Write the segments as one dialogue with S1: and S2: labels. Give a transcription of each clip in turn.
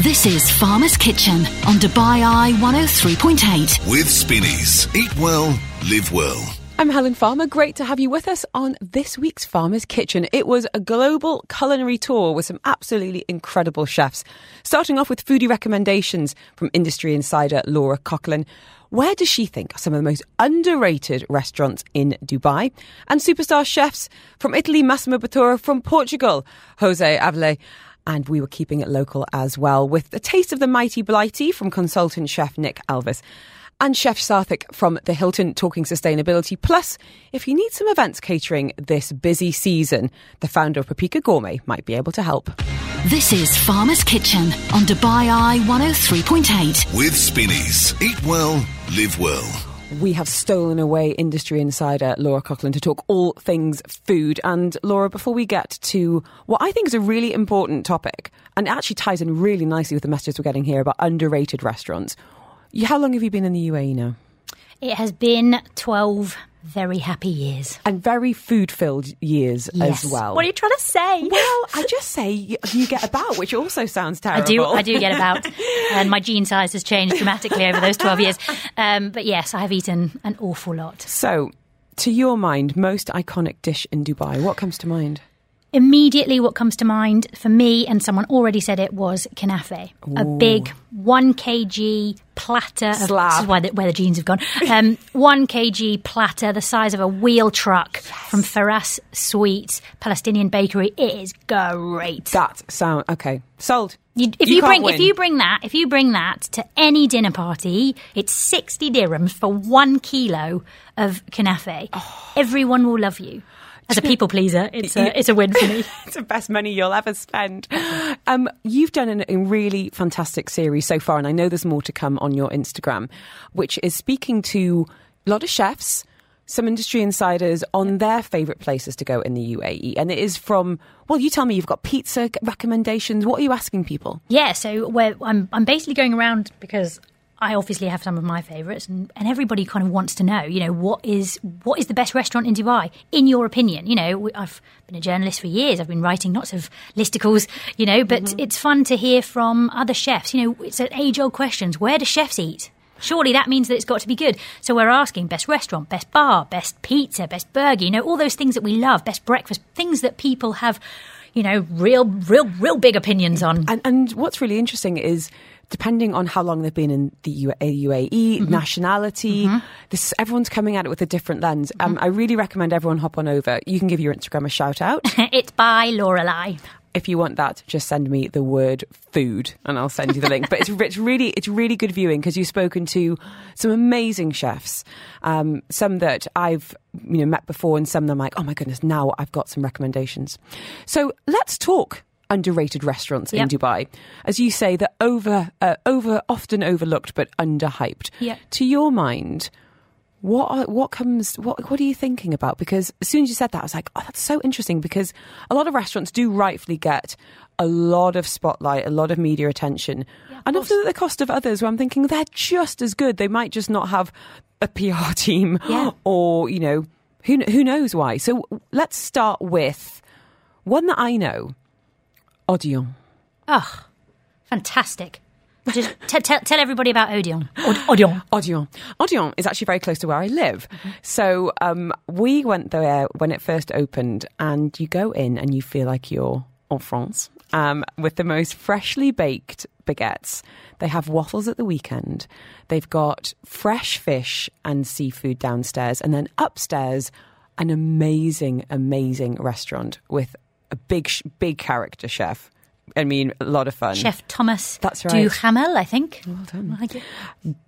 S1: This is Farmer's Kitchen on Dubai Eye 103.8.
S2: With Spinneys. Eat well, live well.
S3: I'm Helen Farmer. Great to have you with us on this week's Farmer's Kitchen. It was a global culinary tour with some absolutely incredible chefs. Starting off with foodie recommendations from industry insider Laura Coughlin. Where does she think are some of the most underrated restaurants in Dubai? And superstar chefs from Italy, Massimo Bottura, from Portugal, Jose Avillez. And we were keeping it local as well with a taste of the mighty blighty from consultant chef Nick Alvis and Chef Sarthak from the Hilton talking sustainability. Plus, if you need some events catering this busy season, the founder of Paprika Gourmet might be able to help.
S1: This is Farmer's Kitchen on Dubai Eye 103.8.
S2: With Spinneys. Eat well, live well.
S3: We have stolen away industry insider Laura Coughlin to talk all things food. And Laura, before we get to what I think is a really important topic, and it actually ties in really nicely with the messages we're getting here about underrated restaurants. How long have you been in the UAE now?
S4: It has been 12 very happy years.
S3: And very food filled years
S4: Yes.
S3: as well.
S4: What are you trying to say?
S3: well, I just say you, you get about, which also sounds terrible.
S4: I do, I do get about, and my jeans size has changed dramatically over those 12 years. Um, but yes, I have eaten an awful lot.
S3: So, to your mind, most iconic dish in Dubai, what comes to mind?
S4: Immediately, what comes to mind for me, and someone already said it, was knafe. A big 1 kg platter. Of,
S3: Slab.
S4: This is why the, where the jeans have gone. Um, 1 kg platter, the size of a wheel truck from Faras Sweets, Palestinian bakery. It is great.
S3: That sound okay. Sold.
S4: You, if
S3: You
S4: you, bring
S3: win.
S4: if you bring that if you bring that to any dinner party, it's sixty dirhams for one kilo of knafe.
S3: Oh.
S4: Everyone will love you. As a people pleaser, it's a, it's a win for me.
S3: it's the best money you'll ever spend. Um, you've done an, a really fantastic series so far, and I know there's more to come on your Instagram, which is speaking to a lot of chefs, some industry insiders on their favourite places to go in the UAE. And it is from, well, you tell me you've got pizza recommendations. What are you asking people?
S4: Yeah, so we're, I'm I'm basically going around because I obviously have some of my favourites, and, and everybody kind of wants to know, you know, what is what is the best restaurant in Dubai, in your opinion? You know, we- I've been a journalist for years. I've been writing lots of listicles, you know, but mm-hmm. it's fun to hear from other chefs. You know, it's an age old questions. Where do chefs eat? Surely that means that it's got to be good. So we're asking best restaurant, best bar, best pizza, best burger, you know, all those things that we love, best breakfast, things that people have, you know, real, real, real big opinions on.
S3: And, and what's really interesting is depending on how long they've been in the U- UAE,
S4: Mm-hmm.
S3: nationality, this everyone's coming at it with a different lens.
S4: Mm-hmm.
S3: Um, I really recommend everyone hop on over. You can give your Instagram a shout out.
S4: it's by Lorelai.
S3: if you want that, just send me the word food and I'll send you the link. But it's, it's really it's really good viewing because you've spoken to some amazing chefs, um, some that I've you know met before, and some that I'm like, oh my goodness, now I've got some recommendations. So let's talk underrated restaurants in Dubai, as you say, they're over uh, over often overlooked but underhyped.
S4: Yep.
S3: To your mind. What are, what comes what what are you thinking about? Because as soon as you said that, I was like, oh, that's so interesting. Because a lot of restaurants do rightfully get a lot of spotlight, a lot of media attention, and often at the cost of others. Where I'm thinking they're just as good. They might just not have a PR team,
S4: Yeah.
S3: or you know, who who knows why. So let's start with one that I know, Odeon.
S4: Oh, fantastic. Just t- t- tell everybody about Odeon. Od- Odeon.
S3: Odeon. Odeon is actually very close to where I live. So um, we went there when it first opened, and you go in and you feel like you're en France um, with the most freshly baked baguettes. They have waffles at the weekend. They've got fresh fish and seafood downstairs, and then upstairs, an amazing, amazing restaurant with a big, big character chef. I mean, a lot of fun.
S4: Chef Thomas
S3: That's right.
S4: Duhamel, I think. Well done.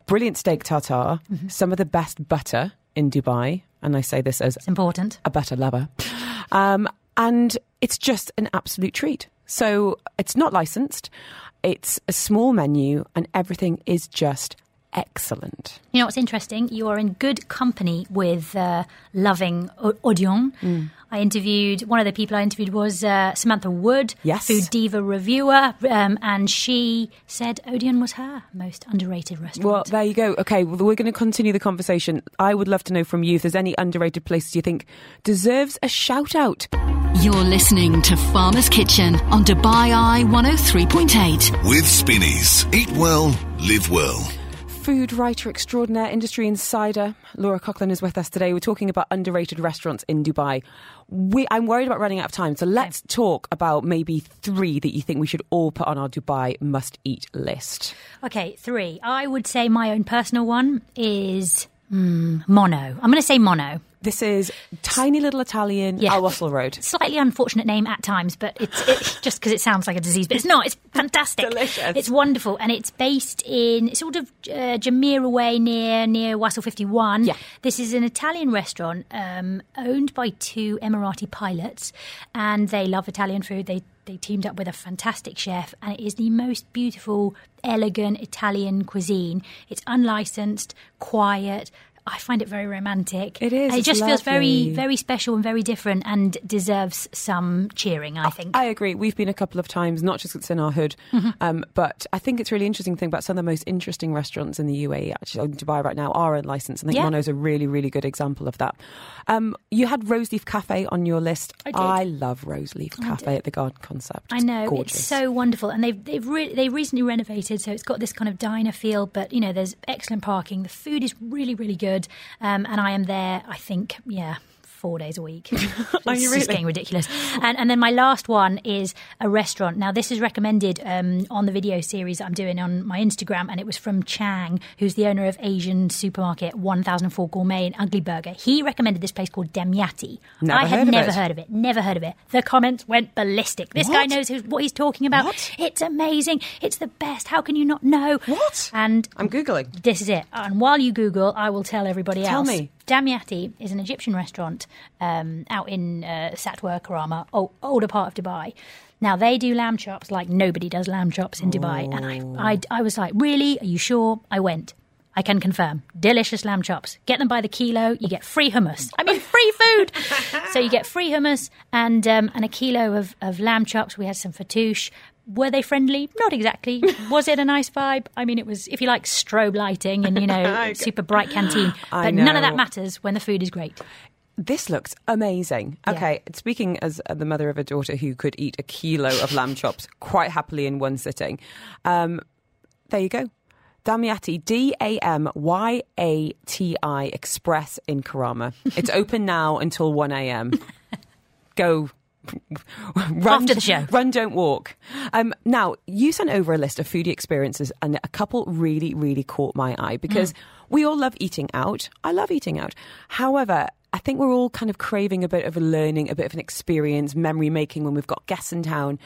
S3: brilliant steak tartare, some of the best butter in Dubai, and I say this as
S4: It's important.
S3: a butter lover. Um, and it's just an absolute treat. So it's not licensed, it's a small menu, and everything is just excellent.
S4: You know what's interesting? You are in good company with uh, loving Odeon.
S3: Mm.
S4: I interviewed one of the people I interviewed was uh, Samantha Wood,
S3: Yes.
S4: food diva reviewer, um, and she said Odeon was her most underrated restaurant.
S3: Well, there you go. Okay, well, we're going to continue the conversation. I would love to know from you if there's any underrated places you think deserves a shout out.
S1: You're listening to Farmer's Kitchen on Dubai Eye 103.8.
S2: With Spinneys. Eat well, live well.
S3: Food writer extraordinaire, industry insider, Laura Coughlin is with us today. We're talking about underrated restaurants in Dubai. We, I'm worried about running out of time, so let's talk about maybe three that you think we should all put on our Dubai must eat list.
S4: Okay, three. I would say my own personal one is mm, Mono. I'm going to say Mono.
S3: This is tiny little Italian
S4: Yeah.
S3: Al Wasl Road.
S4: Slightly unfortunate name at times, but it's, it's just because it sounds like a disease, but it's not. It's fantastic.
S3: Delicious.
S4: It's wonderful, and it's based in sort of uh, Jumeirah Way near near Wasl 51.
S3: Yeah.
S4: This is an Italian restaurant um, owned by two Emirati pilots, and they love Italian food. They they teamed up with a fantastic chef, and it is the most beautiful, elegant Italian cuisine. It's unlicensed, quiet. I find it very romantic.
S3: It is,
S4: it
S3: it's
S4: just feels very, very special and very different, and deserves some cheering. I think.
S3: I agree. We've been a couple of times, not just it's in our hood,
S4: Mm-hmm.
S3: um, but I think it's really interesting thing about some of the most interesting restaurants in the UAE, actually, in Dubai right now, are unlicensed. I think
S4: Yeah.
S3: Mono's a really, really good example of that. Um, you had Roseleaf Cafe on your list.
S4: I did.
S3: love Roseleaf Cafe at the Garden Concept.
S4: I know
S3: gorgeous.
S4: it's so wonderful, and they've they've re- they recently renovated, so it's got this kind of diner feel. But you know, there's excellent parking. The food is really really good, um, and I am there. I think yeah. Four days a week. it's
S3: Are you
S4: just
S3: really?
S4: getting ridiculous. And, and then my last one is a restaurant. Now, this is recommended um, on the video series I'm doing on my Instagram, and it was from Chang, who's the owner of Asian supermarket 1004 Gourmet and Ugly Burger. He recommended this place called Damyati.
S3: Never
S4: I had
S3: heard
S4: never
S3: it.
S4: heard of it. Never heard of it. The comments went ballistic. This guy knows who's, what he's talking about.
S3: What?
S4: It's amazing. It's the best. How can you not know?
S3: What?
S4: And
S3: I'm Googling.
S4: this is it. And while you Google, I will tell everybody
S3: Tell
S4: else.
S3: Tell me.
S4: Damyati is an Egyptian restaurant um, out in uh, Satwa, Karama, older part of Dubai. Now they do lamb chops like nobody does lamb chops in Dubai, and I, I, I was like, really? Are you sure? I went. I can confirm. Delicious lamb chops. Get them by the kilo. You get free hummus. I mean, free food. so you get free hummus and um, and a kilo of, of lamb chops. We had some fatouche. Were they friendly? Not exactly. Was it a nice vibe? I mean, it was, if you like, strobe lighting and, you know, super bright canteen. But none of that matters when the food is great.
S3: This looks amazing.
S4: Yeah.
S3: Okay, speaking as uh, the mother of a daughter who could eat a kilo of lamb chops quite happily in one sitting, um, there you go. Damyati, D A M Y A T I Express in Karama. It's open now until 1 a.m. Go. Run,
S4: After the show.
S3: Run, don't walk. Um, now, you sent over a list of foodie experiences, and a couple really, really caught my eye because we all love eating out. I love eating out. However, I think we're all kind of craving a bit of a learning, a bit of an experience, memory making when we've got guests in town.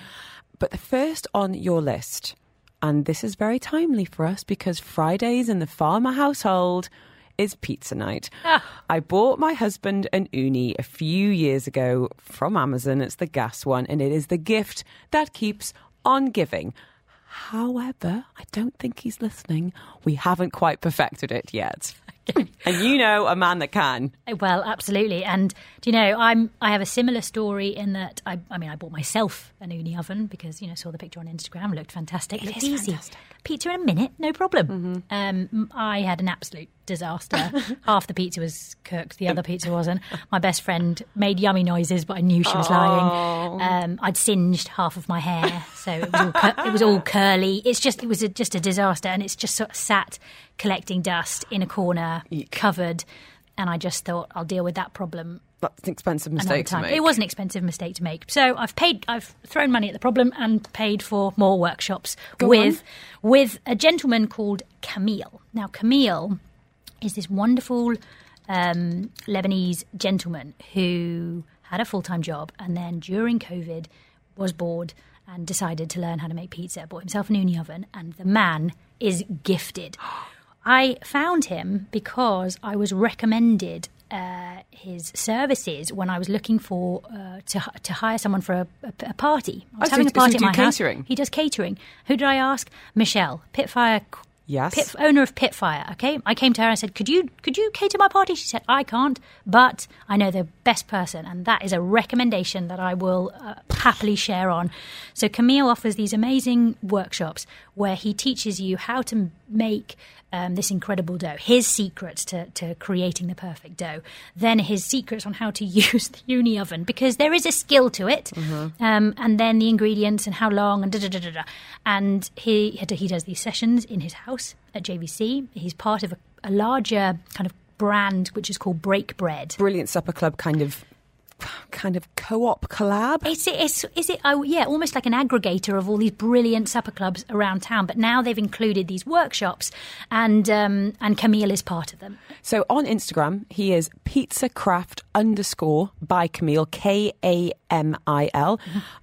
S3: But the first on your list, and this is very timely for us because Fridays in the farmer household is pizza night. Ah. I bought my husband an Ooni a few years ago from Amazon. It's the gas one, and it is the gift that keeps on giving. However, I don't think he's listening. We haven't quite perfected it yet. and you know a man that can.
S4: Uh, well, absolutely. And do you know, I'm I have a similar story in that I I mean I bought myself an Ooni oven because you know saw the picture on Instagram, looked fantastic, looked
S3: is
S4: easy.
S3: fantastic.
S4: Pizza in a minute, no problem. Um, I had an absolute disaster. Half the pizza was cooked, the other pizza wasn't. My best friend made yummy noises, but I knew she was lying. Um, I'd singed half of my hair, so it was all cur- it was all curly. It's just it was a, just a disaster, and it's just sort of sat collecting dust in a corner, covered. And I just thought I'll deal with that problem
S3: That's an expensive mistake to make.
S4: It was an expensive mistake to make. So I've paid, I've thrown money at the problem and paid for more workshops
S3: Go
S4: with with a gentleman called Kamil. Now Kamil is this wonderful um, Lebanese gentleman who had a full time job and then during COVID was bored and decided to learn how to make pizza. Bought himself an Ooni oven, and the man is gifted. I found him because I was recommended uh, his services when I was looking for uh, to to hire someone for a, a, a party. I was
S3: Oh,
S4: having
S3: he-
S4: a party
S3: so
S4: at my house. He does catering. Who did I ask? Michelle, Pitfire
S3: Yes.
S4: Pit, owner of Pitfire. Okay, I came to her and said, "Could you could you cater my party?" She said, "I can't, but I know the best person, and that is a recommendation that I will uh, happily share on." So Kamil offers these amazing workshops where he teaches you how to make um, this incredible dough, his secrets to, to creating the perfect dough, then his secrets on how to use the Ooni oven because there is a skill to it, um, and then the ingredients and how long and da da da da da. And he he does these sessions in his house at JVC. He's part of a, a larger kind of brand which is called Break Bread.
S3: Brilliant supper club kind of kind of co-op collab.
S4: It's, it's, is it, oh, yeah, almost like an aggregator of all these brilliant supper clubs around town. But now they've included these workshops, and um, and Kamil is part of them.
S3: So on Instagram, he is pizzacraft underscore by Kamil K A M I L.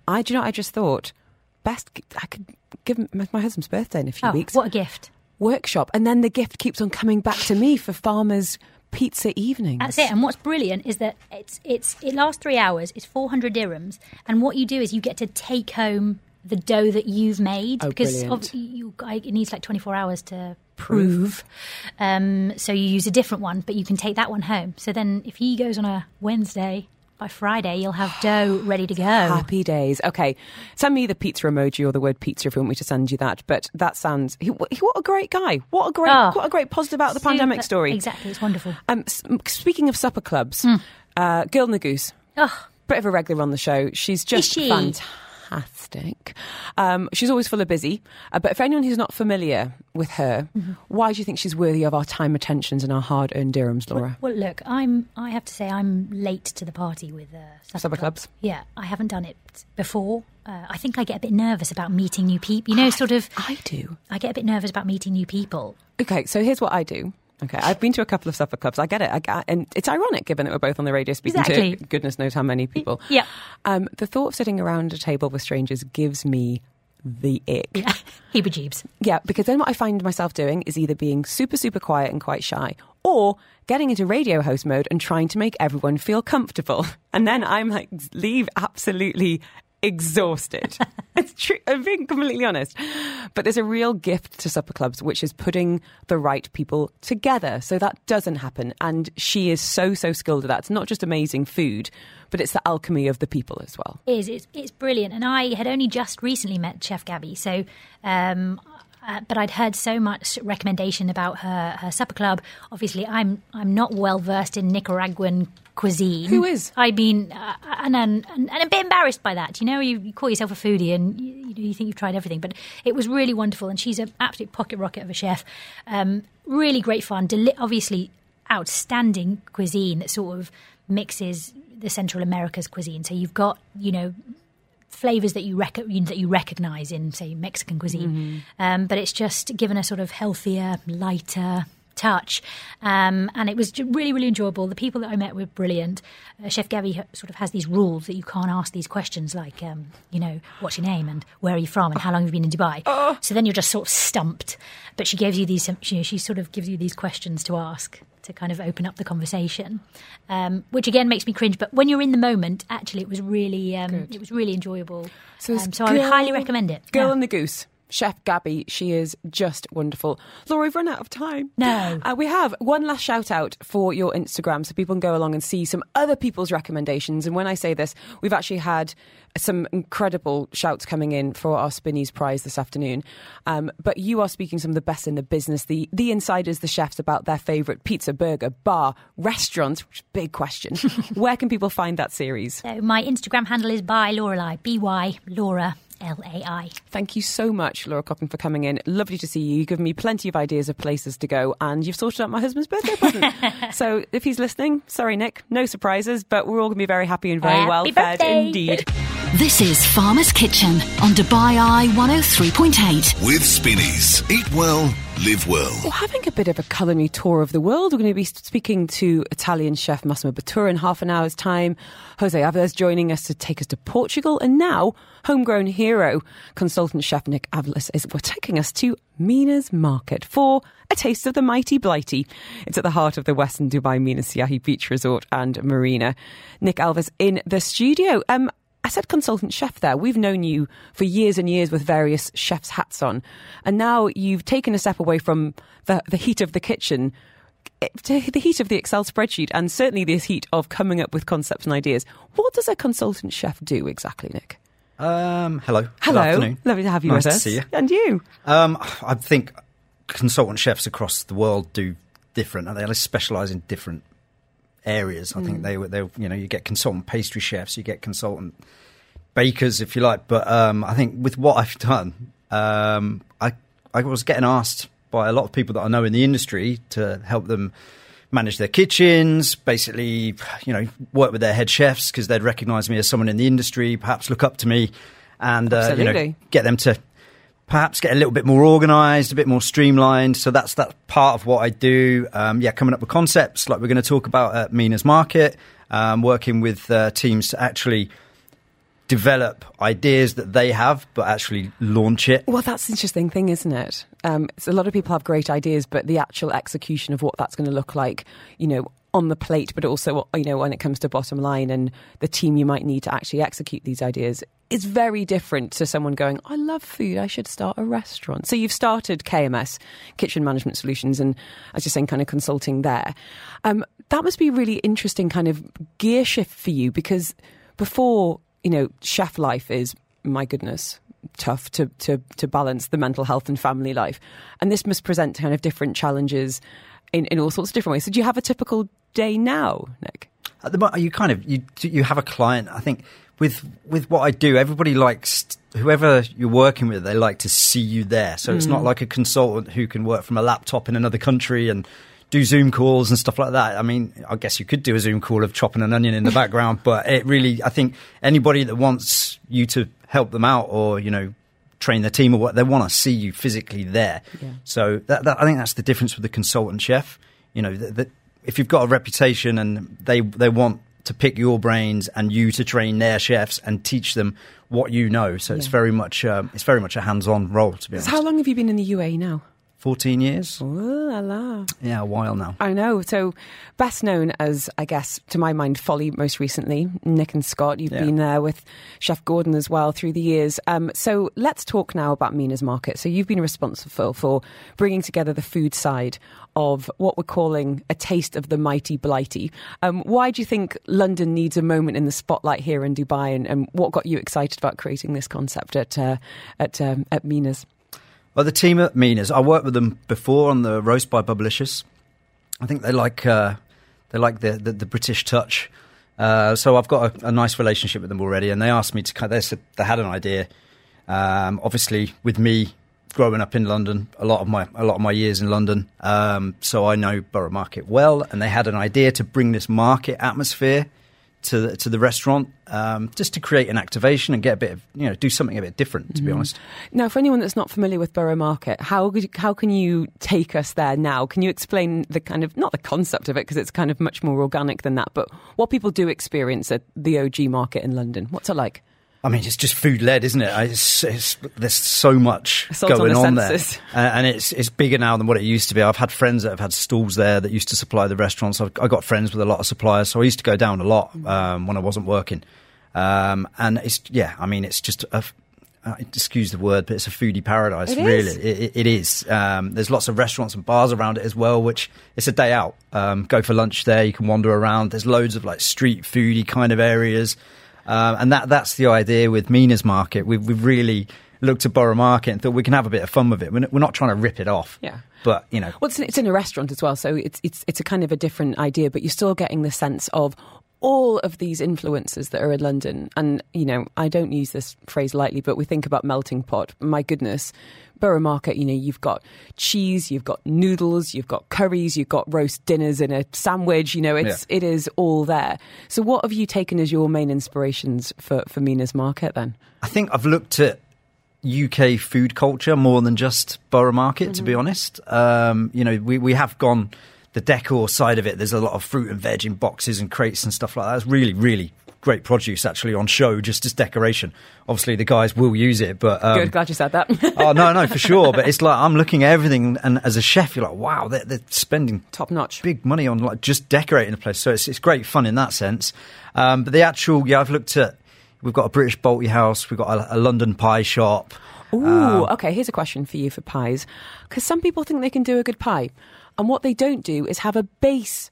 S3: I do you know. I just thought best. I could give my my husband's birthday in a few
S4: Oh,
S3: weeks.
S4: what a gift!
S3: Workshop, and then the gift keeps on coming back to me for farmers' pizza evenings.
S4: That's it. And what's brilliant is that it's it's it lasts three hours. It's four hundred dirhams, and what you do is you get to take home the dough that you've made
S3: Oh,
S4: because you, it needs like twenty four hours to prove. Um, so you use a different one, but you can take that one home. So then, if he goes on a Wednesday, by Friday you'll have dough ready to go.
S3: Happy days. Okay, send me the pizza emoji or the word pizza if you want me to send you that. But that sounds he, he- what a great guy. What a great
S4: Oh,
S3: what a great positive out of the
S4: Super-
S3: pandemic story.
S4: Exactly, it's wonderful.
S3: Um, speaking of supper clubs, uh, Girl in the Goose,
S4: Oh,
S3: bit of a regular on the show. She's just
S4: she?
S3: fantastic. Um, she's always full of busy. Uh, but if anyone who's not familiar with her,
S4: Mm-hmm.
S3: why do you think she's worthy of our time, attentions, and our hard-earned dirhams, Laura?
S4: Well, look, I'm. I have to say, I'm late to the party with uh, supper,
S3: Supper
S4: clubs.
S3: clubs?
S4: Yeah, I haven't done it before. Uh, I think I get a bit nervous about meeting new people. You know, sort of.
S3: I do.
S4: I get a bit nervous about meeting new people.
S3: Okay, so here's what I do. Okay, I've been to a couple of supper clubs. I get it, I, I- and it's ironic given that we're both on the radio speaking
S4: Exactly.
S3: to goodness knows how many people.
S4: Yeah.
S3: Um, the thought of sitting around a table with strangers gives me the ick.
S4: Yeah, heebie-jeebs.
S3: Yeah, because then what I find myself doing is either being super, super quiet and quite shy, or getting into radio host mode and trying to make everyone feel comfortable. And then I'm like, leave absolutely exhausted. it's true. I'm being completely honest. But there's a real gift to supper clubs, which is putting the right people together. So that doesn't happen. And she is so, so skilled at that. It's not just amazing food, but it's the alchemy of the people as well.
S4: Is it's, it's brilliant, and I had only just recently met Chef Gabby, so. Um, uh, but I'd heard so much recommendation about her, her supper club. Obviously, I'm I'm not well versed in Nicaraguan cuisine.
S3: Who is?
S4: I mean, uh, and, and and a bit embarrassed by that. You know, you, you call yourself a foodie and you, you know you think you've tried everything, but it was really wonderful. And she's an absolute pocket rocket of a chef. Um, really great fun. Deli- obviously, outstanding cuisine that sort of mixes the Central America's cuisine. So you've got you know flavors that you, rec- that you recognize in say Mexican cuisine, um, but it's just given a sort of healthier, lighter touch, um, and it was really really enjoyable. The people that I met were brilliant. Uh, Chef Gabby sort of has these rules that you can't ask these questions like um, you know what's your name and where are you from and how long have you been in Dubai. So then you're just sort of stumped. But she gives you these, you know, she sort of gives you these questions to ask to kind of open up the conversation, um, which again makes me cringe. But when you're in the moment, actually, it was really, um, it was really enjoyable. So, um, so I would highly recommend it.
S3: Girl
S4: Yeah.
S3: and the Goose. Chef Gabby, she is just wonderful. Laura, we've run out of time.
S4: No.
S3: Uh, we have one last shout out for your Instagram so people can go along and see some other people's recommendations. And when I say this, we've actually had some incredible shouts coming in for our Spinneys Prize this afternoon. Um, but you are speaking some of the best in the business, the, the insiders, the chefs about their favourite pizza, burger, bar, restaurant, which is a big question. Where can people find that series?
S4: So my Instagram handle is by Lorelai, B Y Laura L A I.
S3: Thank you so much, Laura Coughlin, for coming in. Lovely to see you. You've given me plenty of ideas of places to go, and you've sorted out my husband's birthday present. so if he's listening, sorry, Nick, no surprises, but we're all going to be very happy and very
S4: Happy
S3: well fed
S4: birthday.
S3: indeed.
S1: This is Farmer's Kitchen on Dubai Eye 103.8.
S2: With Spinneys. Eat well, live well.
S3: Well, having a bit of a culinary tour of the world, we're going to be speaking to Italian chef Massimo Bottura in half an hour's time. Jose Avillez joining us to take us to Portugal. And now, homegrown hero, consultant chef Nick Alvis is we're taking us to Mina's Market for a taste of the mighty Blighty. It's at the heart of the Westin Dubai Mina Seyahi Beach Resort and Marina. Nick Alvis in the studio. Um, I said consultant chef there. We've known you for years and years with various chef's hats on, and now you've taken a step away from the, the heat of the kitchen to the heat of the Excel spreadsheet and certainly the heat of coming up with concepts and ideas. What does a consultant chef do exactly, Nick?
S5: Um, hello. Good
S3: Hello.
S5: afternoon.
S3: Lovely to have you
S5: Nice
S3: with
S5: to see you.
S3: And you.
S5: Um, I think consultant chefs across the world do different. and They specialise in different areas. I
S3: Mm.
S5: think they were they you know you get consultant pastry chefs, you get consultant bakers if you like. But um, I think with what I've done, um, I I was getting asked by a lot of people that I know in the industry to help them manage their kitchens, basically, you know, work with their head chefs because they'd recognise me as someone in the industry, perhaps look up to me, and uh, you know, get them to perhaps get a little bit more organised, a bit more streamlined. So that's that part of what I do. Um, yeah, coming up with concepts like we're going to talk about at Mina's Market, um, working with uh, teams to actually develop ideas that they have, but actually launch it.
S3: Well, that's the interesting thing, isn't it? Um, a lot of people have great ideas, but the actual execution of what that's going to look like, you know, on the plate, but also, you know, when it comes to bottom line and the team you might need to actually execute these ideas is very different to someone going, I love food, I should start a restaurant. So you've started KMS, Kitchen Management Solutions, and as you're saying, kind of consulting there. Um, that must be a really interesting kind of gear shift for you because before, you know, chef life is, my goodness, tough to, to, to balance the mental health and family life. And this must present kind of different challenges in, in all sorts of different ways. So do you have a typical day now, Nick?
S5: At the mo- you kind of you you have a client. I think with with what I do, everybody likes whoever you're working with. They like to see you there. So it's not mm. like a consultant who can work from a laptop in another country and do Zoom calls and stuff like that. I mean, I guess you could do a Zoom call of chopping an onion in the background, but it really, I think anybody that wants you to help them out or you know train the team or what they want to see you physically there.
S3: Yeah.
S5: So that, that, I think that's the difference with the consultant chef. You know, that if you've got a reputation and they they want to pick your brains and you to train their chefs and teach them what you know. So it's very much um, it's very much a hands-on role to be honest.
S3: So how long have you been in the UAE now?
S5: Fourteen years,
S3: Oh, la la.
S5: yeah, a while now.
S3: I know. So, best known as, I guess, to my mind, Folly most recently. Nick and Scott, you've
S5: Yeah.
S3: been there with Chef Gordon as well through the years. Um, so, let's talk now about Mina's Market. So, you've been responsible for bringing together the food side of what we're calling a taste of the mighty blighty. Um, why do you think London needs a moment in the spotlight here in Dubai, and, and what got you excited about creating this concept at uh, at um, at Mina's?
S5: Well, the team at Mina's, I worked with them before on the roast by Bubbalicious. I think they like uh, they like the, the, the British touch. Uh, so I've got a, a nice relationship with them already, and they asked me to. They said they had an idea. Um, obviously, with me growing up in London, a lot of my a lot of my years in London, um, so I know Borough Market well, and they had an idea to bring this market atmosphere to the, to the restaurant, um, just to create an activation and get a bit of you know do something a bit different. To be honest.
S3: Now, for anyone that's not familiar with Borough Market, how could- how can you take us there now? Can you explain the kind of not the concept of it because it's kind of much more organic than that, but what people do experience at the OG Market in London? What's it like?
S5: I mean, it's just food led, isn't it? It's, it's, there's so much
S3: Assault on
S5: going
S3: the
S5: on, there, uh, and it's it's bigger now than what it used to be. I've had friends that have had stalls there that used to supply the restaurants. I've, I got friends with a lot of suppliers, so I used to go down a lot um, when I wasn't working. Um, and it's yeah, I mean, it's just a, uh, excuse the word, but it's a foodie paradise.
S3: It
S5: really. It, it, it is. Um, there's lots of restaurants and bars around it as well, which it's a day out. Um, go for lunch there. You can wander around. There's loads of like street foodie kind of areas. Um, and that that's the idea with Mina's Market. We've, we've really looked at Borough Market and thought we can have a bit of fun with it. We're not, we're not trying to rip it off.
S3: Yeah.
S5: But, you know,
S3: Well, it's, it's in a restaurant as well, so it's it's it's a kind of a different idea, but you're still getting the sense of all of these influences that are in London. And you know, I don't use this phrase lightly, but we think about melting pot. My goodness, Borough Market. You know, you've got cheese, you've got noodles, you've got curries, you've got roast dinners in a sandwich. You know, it's it is all there. So, what have you taken as your main inspirations for for Mina's Market then?
S5: I think I've looked at UK food culture more than just Borough Market, to be honest. Um, you know, we, we have gone the decor side of it. There's a lot of fruit and veg in boxes and crates and stuff like that. It's really, really great produce actually on show, just as decoration. Obviously, the guys will use it, but um,
S3: Good, glad you said that.
S5: oh no, no, for sure. But it's like I'm looking at everything, and as a chef, you're like, wow, they're, they're spending
S3: Top notch.
S5: big money on like just decorating the place. So it's it's great fun in that sense. Um, but the actual, yeah, I've looked at We've got a British Balti house. We've got a, a London pie shop.
S3: Ooh,
S5: Um,
S3: okay. Here's a question for you for pies, because some people think they can do a good pie, and what they don't do is have a base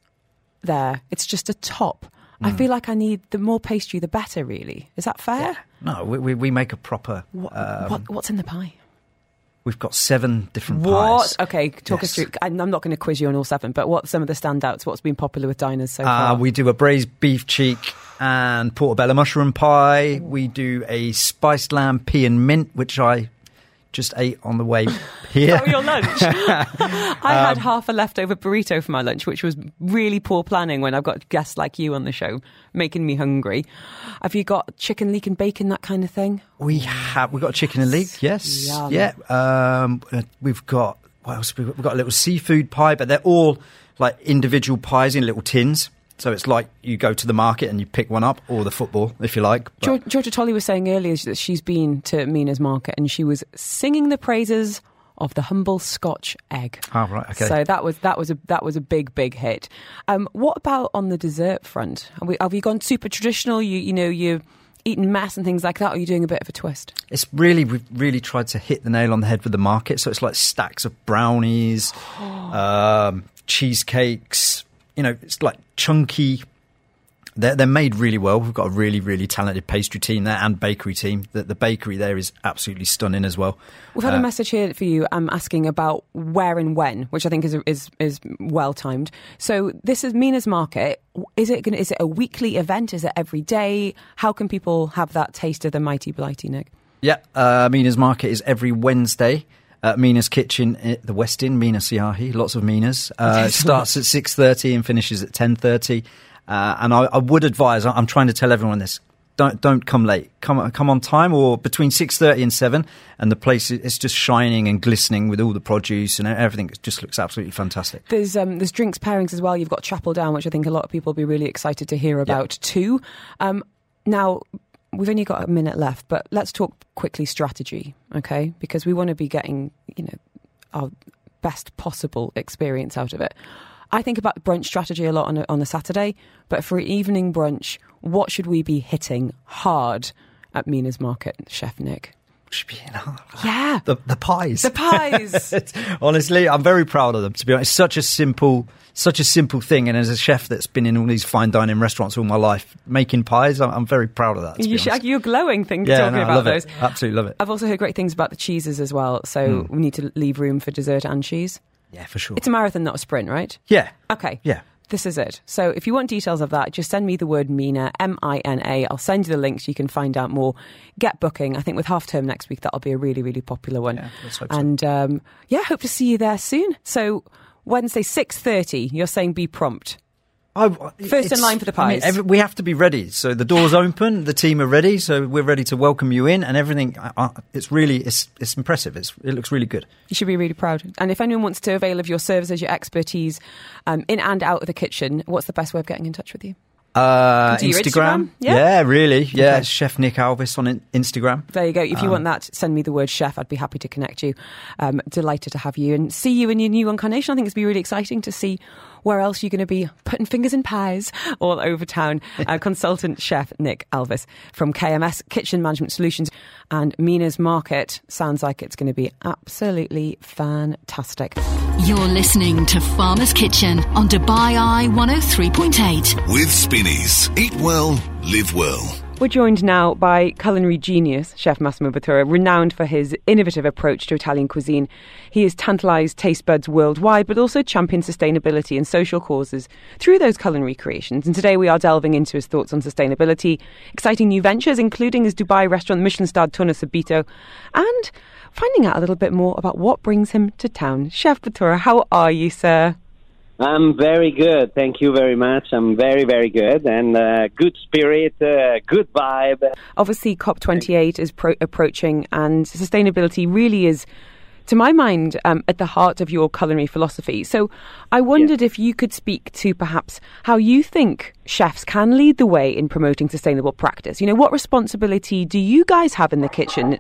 S3: there. It's just a top. I
S5: Hmm.
S3: feel like I need the more pastry, the better. Really, is that fair?
S5: No, we, we, we make a proper.
S3: What,
S5: um,
S3: what, what's in the pie?
S5: We've got seven different
S3: What?
S5: pies.
S3: Okay, talk us through. I'm not going to quiz you on all seven, but what's some of the standouts? What's been popular with diners so
S5: Uh,
S3: far?
S5: we do a braised beef cheek and portobello mushroom pie. We do a spiced lamb pea and mint, which I just ate on the way here.
S3: your lunch. I
S5: Um,
S3: had half a leftover burrito for my lunch, which was really poor planning when I've got guests like you on the show, making me hungry. Have you got chicken, leek, and bacon, that kind of thing?
S5: We have we've got chicken and leek, yes,
S3: Yum.
S5: yeah. Um, uh, we've got what else? We've got a little seafood pie, but they're all like individual pies in little tins. So it's like you go to the market and you pick one up, or the football, if you like. But-
S3: Georgia Tolly was saying earlier that she's been to Mina's Market and she was singing the praises of the humble Scotch egg.
S5: Oh, right, okay.
S3: So that was that was a that was a big big hit. Um, what about on the dessert front? Have, we, have you gone super traditional? You you know you Eton mess and things like that, or are you doing a bit of a twist?
S5: It's really, we've really tried to hit the nail on the head with the market. So it's like stacks of brownies, um, cheesecakes. You know, it's like chunky. They're, they're made really well. We've got a really, really talented pastry team there and bakery team. The, the bakery there is absolutely stunning as well.
S3: We've had
S5: Uh,
S3: a message here for you um, asking about where and when, which I think is is is well timed. So this is Mina's Market. Is it gonna, is it a weekly event? Is it every day? How can people have that taste of the mighty blighty Nick?
S5: Yeah, uh, Mina's Market is every Wednesday. At Mina's Kitchen at the Westin, Mina Seyahi, lots of Minas. Uh, it starts at 6.30 and finishes at 10.30. Uh, and I, I would advise, I'm trying to tell everyone this, don't don't come late. Come come on time or between 6.30 and 7. And the place is just shining and glistening with all the produce and everything. It just looks absolutely fantastic.
S3: There's um, there's drinks pairings as well. You've got Chapel Down, which I think a lot of people will be really excited to hear about too. Um, now we've only got a minute left, but let's talk quickly strategy, okay? Because we want to be getting you know our best possible experience out of it. I think about brunch strategy a lot on a, on a Saturday, but for evening brunch, what should we be hitting hard at Mina's Market, Chef Nick?
S5: Should be in hard.
S3: Yeah,
S5: The, the pies.
S3: the pies.
S5: Honestly, I'm very proud of them. To be honest, it's such a simple, such a simple thing. And as a chef that's been in all these fine dining restaurants all my life, making pies, I'm, I'm very proud of that.
S3: you you're glowing thing
S5: yeah,
S3: talking
S5: no, I
S3: about
S5: love
S3: those.
S5: it. Absolutely love it.
S3: I've also heard great things about the cheeses as well, so
S5: Hmm.
S3: we need to leave room for dessert and cheese.
S5: Yeah, for sure.
S3: It's a marathon, not a sprint, right?
S5: yeah,
S3: Okay.
S5: yeah.
S3: This is it. So if you want details of that, just send me the word Mina, M I N A. I'll send you the links. You can find out more. Get booking. I think with half term next week, that'll be a really, really popular one.
S5: Yeah, let's hope so.
S3: and um, yeah, hope to see you there soon. So Wednesday, 6.30, you're saying be prompt.
S5: I,
S3: First in line for the
S5: I mean,
S3: pies.
S5: every, we have to be ready. So the doors open, the team are ready, so we're ready to welcome you in, and everything. Uh, uh, it's really, it's, it's impressive. It's, it looks really good.
S3: You should be really proud. And if anyone wants to avail of your services, your expertise um, in and out of the kitchen, what's the best way of getting in touch with you?
S5: Uh,
S3: Come to your
S5: Instagram,
S3: Instagram? Yeah.
S5: really, yeah.
S3: Okay.
S5: Chef Nick Alvis on in- Instagram.
S3: There you go. If you
S5: Um,
S3: want that, send me the word chef. I'd be happy to connect you. Um, delighted to have you and see you in your new incarnation. I think it's going to be really exciting to see where else you're going to be putting fingers in pies all over town. Uh, consultant chef Nick Alvis from KMS Kitchen Management Solutions and Mina's Market. Sounds like it's going to be absolutely fantastic.
S1: You're listening to Farmer's Kitchen on Dubai Eye 103.8.
S2: With Spinneys. Eat well, live well.
S3: We're joined now by culinary genius Chef Massimo Bottura, renowned for his innovative approach to Italian cuisine. He has tantalised taste buds worldwide, but also championed sustainability and social causes through those culinary creations. And today we are delving into his thoughts on sustainability, exciting new ventures, including his Dubai restaurant, Michelin starred Torno Subito, and finding out a little bit more about what brings him to town. Chef Bottura, how are you, sir?
S6: I'm very good. Thank you very much. I'm very, very good. And uh, good spirit, uh, good vibe.
S3: obviously COP28 is pro- approaching, and sustainability really is, to my mind, um, at the heart of your culinary philosophy. So I wondered if you could speak to perhaps how you think chefs can lead the way in promoting sustainable practice. You know, what responsibility do you guys have in the kitchen?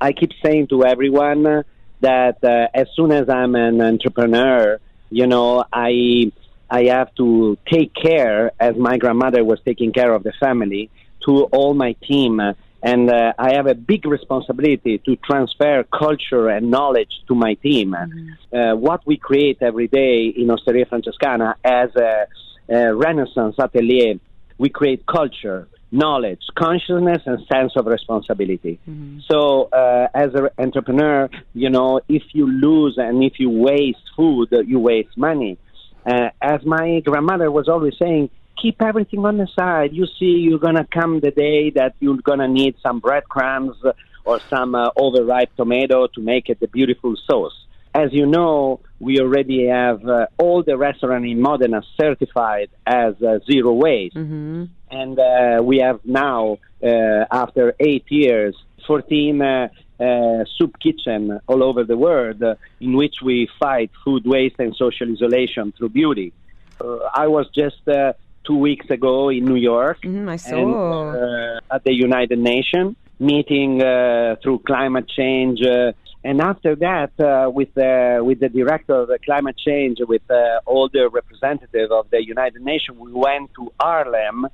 S6: I keep saying to everyone that uh, as soon as I'm an entrepreneur, you know, I I have to take care, as my grandmother was taking care of the family, to all my team. And uh, I have a big responsibility to transfer culture and knowledge to my team. Mm-hmm. Uh, what we create every day in Osteria Francescana as a, a Renaissance atelier, we create culture, knowledge, consciousness, and sense of responsibility. Mm-hmm. So, uh, as an entrepreneur, you know, if you lose and if you waste food, you waste money. Uh, as my grandmother was always saying, keep everything on the side. You see, you're gonna come the day that you're gonna need some breadcrumbs or some uh, overripe tomato to make it a beautiful sauce. As you know, we already have uh, all the restaurants in Modena certified as uh, zero waste, mm-hmm. And uh, we have now, uh, after eight years, 14 uh, soup kitchen all over the world in which we fight food waste and social isolation through beauty. I was just two weeks ago in New York.
S3: Mm, I saw.
S6: And, uh, at the United Nations, meeting uh, through climate change. Uh, and after that, uh, with, the, with the director of the climate change, with uh, all the representatives of the United Nations, we went to Harlem uh,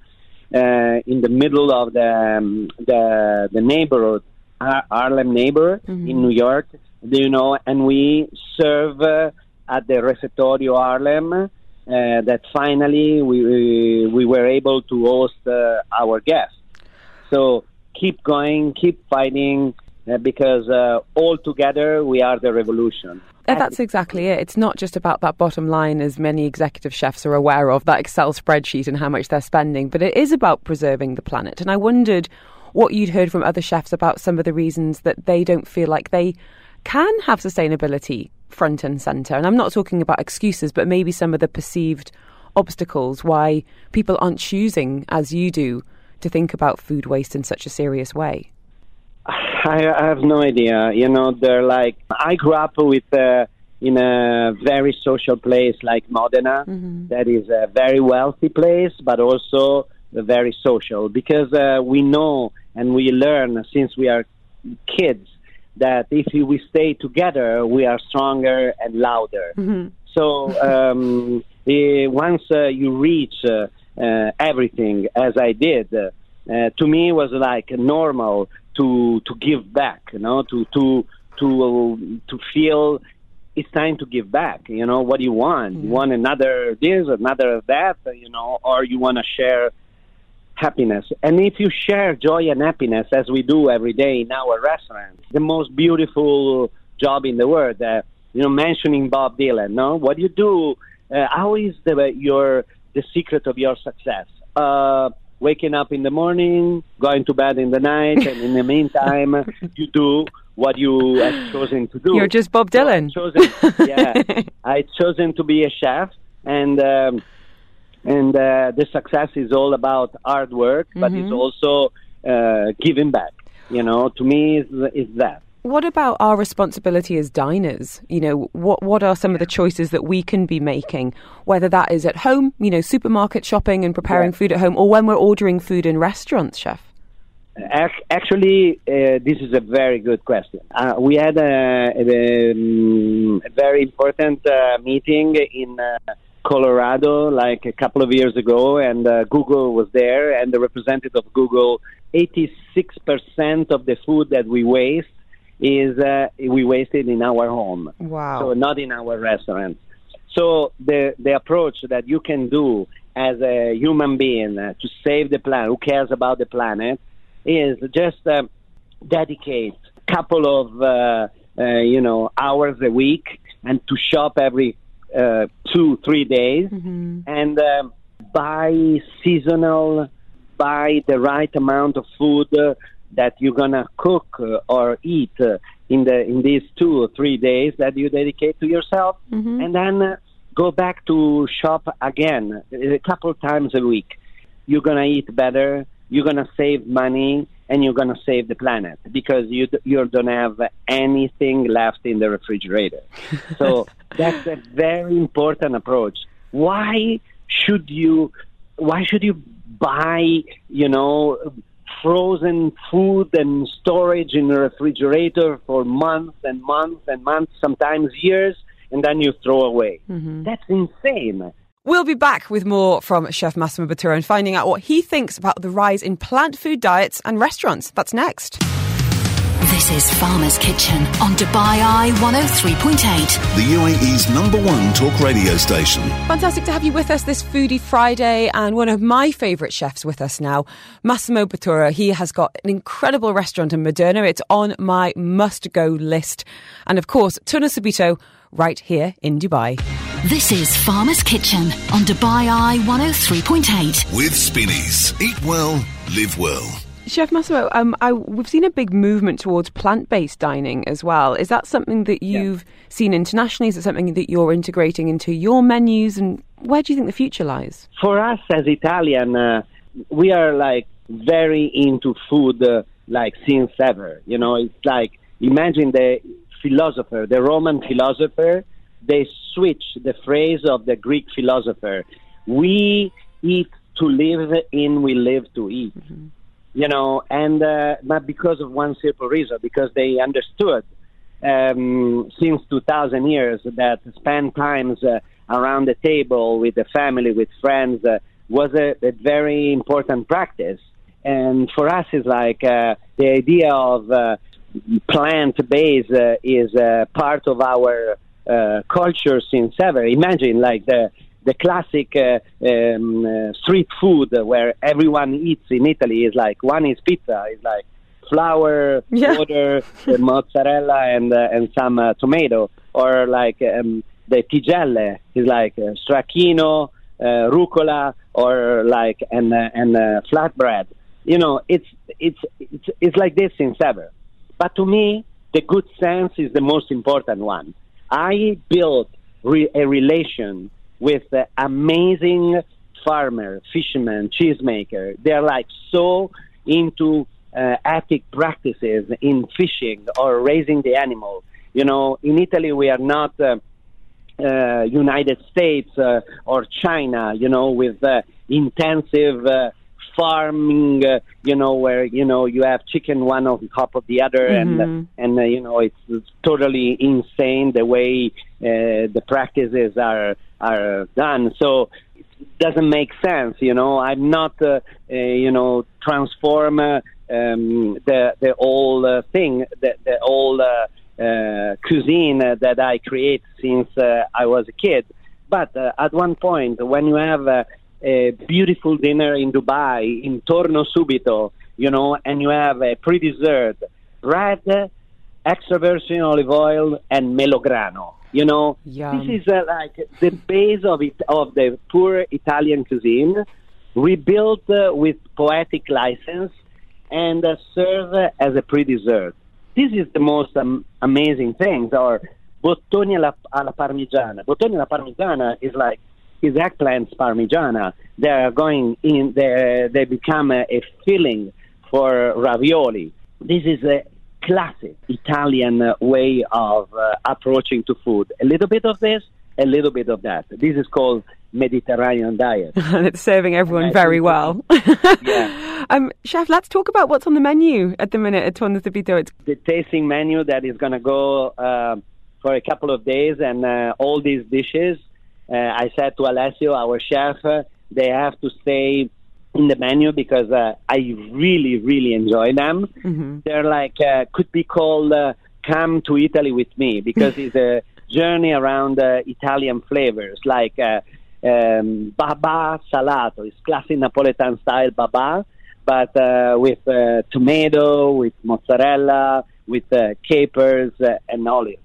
S6: in the middle of the, um, the, the neighborhood, Harlem neighbor mm-hmm. in New York, you know, and we serve at the Refettorio Harlem uh, that finally we, we were able to host uh, our guests. So keep going, keep fighting, uh, because uh, all together we are the revolution.
S3: That's exactly it. It's not just about that bottom line, as many executive chefs are aware of, that Excel spreadsheet and how much they're spending, but it is about preserving the planet. And I wondered what you'd heard from other chefs about some of the reasons that they don't feel like they can have sustainability front and centre. And I'm not talking about excuses, but maybe some of the perceived obstacles why people aren't choosing, as you do, to think about food waste in such a serious way.
S6: I, I have no idea. You know, they're like, I grew up with. Uh, in a very social place like Modena, mm-hmm. that is a very wealthy place, but also very social because uh, we know and we learn since we are kids that if we stay together, we are stronger and louder. Mm-hmm. So um, eh, once uh, you reach uh, uh, everything, as I did, uh, to me it was like normal to to give back. You know, to to to to feel it's time to give back. You know, what do you want? Mm-hmm. You want another this, another that, you know, or you want to share happiness. And if you share joy and happiness, as we do every day in our restaurant, the most beautiful job in the world. Uh, you know, mentioning Bob Dylan. No, what do you do? Uh, how is the your the secret of your success? Uh, waking up in the morning, going to bed in the night, and in the meantime, you do what you have chosen to do.
S3: You're just Bob Dylan.
S6: So I chosen, yeah, I chosen to be a chef, and um, and uh, the success is all about hard work, mm-hmm. but it's mm-hmm. also uh, giving back. You know, to me, is is that.
S3: What about our responsibility as diners? You know, what what are some of the choices that we can be making, whether that is at home, you know, supermarket shopping and preparing yeah. food at home, or when we're ordering food in restaurants, chef?
S6: Actually, uh, this is a very good question. Uh, we had a, a, um, a very important uh, meeting in uh, Colorado like a couple of years ago, and uh, Google was there, and the representative of Google, 86% of the food that we waste is uh, we waste it in our home.
S3: Wow.
S6: So not in our restaurants. So the the approach that you can do as a human being uh, to save the planet, who cares about the planet, is just uh, dedicate a couple of uh, uh, you know hours a week and to shop every uh, two, three days, mm-hmm. and uh, buy seasonal, buy the right amount of food uh, that you're gonna cook uh, or eat uh, in the in these two or three days that you dedicate to yourself, mm-hmm. and then uh, go back to shop again a couple times a week. You're gonna eat better. You're gonna save money and you're going to save the planet because you you don't have anything left in the refrigerator. so that's a very important approach. Why should you why should you buy, you know, frozen food and storage in the refrigerator for months and months and months, sometimes years, and then you throw away? Mm-hmm. That's insane.
S3: We'll be back with more from Chef Massimo Bottura and finding out what he thinks about the rise in plant food diets and restaurants. That's next.
S1: This is Farmer's Kitchen on Dubai Eye 103.8.
S2: The UAE's number one talk radio station.
S3: Fantastic to have you with us this Foodie Friday, and one of my favourite chefs with us now, Massimo Bottura. He has got an incredible restaurant in Modena. It's on my must go list. And of course, Torno Subito right here in Dubai.
S1: This is Farmer's Kitchen on Dubai Eye 103.8.
S2: With Spinneys. Eat well, live well.
S3: Chef Massimo, um, I, we've seen a big movement towards plant-based dining as well. Is that something that you've seen internationally? Is it something that you're integrating into your menus? And where do you think the future lies?
S6: For us as Italian, uh, we are like very into food, uh, like since ever. You know, it's like imagine the philosopher, the Roman philosopher. They switch the phrase of the Greek philosopher. We eat to live in, we live to eat.
S3: Mm-hmm.
S6: You know, and uh, not because of one simple reason, because they understood um, since 2,000 years that spend times uh, around the table with the family, with friends, uh, was a, a very important practice. And for us, it's like uh, the idea of uh, plant-based uh, is part of our culture since ever. Imagine like the the classic uh, um, uh, street food where everyone eats in Italy is like one is pizza, is like flour,
S3: Yeah.
S6: water, mozzarella, and uh, and some uh, tomato, or like um, the tigelle is like uh, stracchino, uh, rucola, or like and uh, and uh, flatbread. You know, it's it's it's it's like this in ever. But to me, the good sense is the most important one. I built re- a relation with the amazing farmer, fisherman, cheesemaker. They're like so into uh, ethic practices in fishing or raising the animal. You know, in Italy we are not uh, uh, United States uh, or China. You know, with uh, intensive. Farming uh, you know where you know you have chicken one on top of the other and and uh, you know it's, it's totally insane the way uh, the practices are are done. So it doesn't make sense you know. I'm not uh, uh, you know transform uh, um, the the whole uh, thing the the whole uh, uh, cuisine uh, that i create since uh, i was a kid. But uh, at one point when you have uh, a beautiful dinner in Dubai, in Torno Subito, you know, and you have a pre-dessert, bread, extra virgin olive oil, and melograno. You know,
S3: Yum.
S6: this is uh, like the base of it of the poor Italian cuisine, rebuilt uh, with poetic license, and uh, served as a pre-dessert. This is the most um, amazing thing. Or bottoni alla, alla parmigiana. Bottoni alla parmigiana is like is eggplants parmigiana. They are going in. They they become a, a filling for ravioli. This is a classic Italian way of uh, approaching to food. A little bit of this, a little bit of that. This is called Mediterranean diet.
S3: and it's serving everyone very well.
S6: Yeah.
S3: um, Chef, let's talk about what's on the menu at the minute at Torno Subito. It's
S6: the tasting menu that is going to go uh, for a couple of days, and uh, all these dishes. Uh, I said to Alessio, our chef, uh, they have to stay in the menu because uh, I really, really enjoy them. They're like uh, could be called uh, "Come to Italy with me" because it's a journey around uh, Italian flavors, like uh, um, baba salato. It's classic Napoletan style baba, but uh, with uh, tomato, with mozzarella, with uh, capers uh, and olives.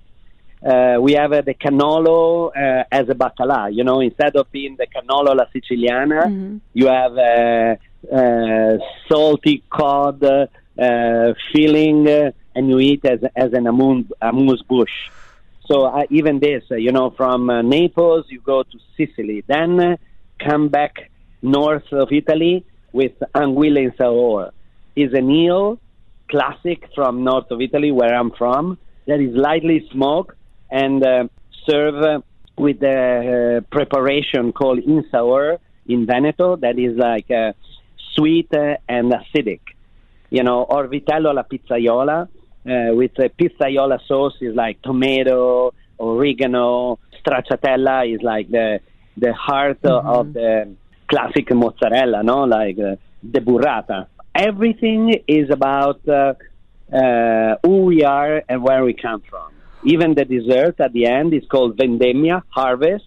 S6: Uh, we have uh, the cannolo uh, as a bacala. You know, instead of being the cannolo alla siciliana, you have uh, uh, salty cod uh, filling, uh, and you eat as as an amuse, amuse bouche. So even this, you know, from uh, Naples you go to Sicily, then come back north of Italy with anguilla in saor. Is an eel classic from north of Italy, where I'm from, that is lightly smoked and uh, served uh, with a uh, preparation called insaur in Veneto, that is like uh, sweet and acidic. You know, or vitello alla pizzaiola uh, with a pizzaiola sauce is like tomato, oregano, stracciatella is like the the heart of the classic mozzarella, no, like uh, the burrata. Everything is about uh, uh, who we are and where we come from. Even the dessert at the end is called vendemmia, harvest.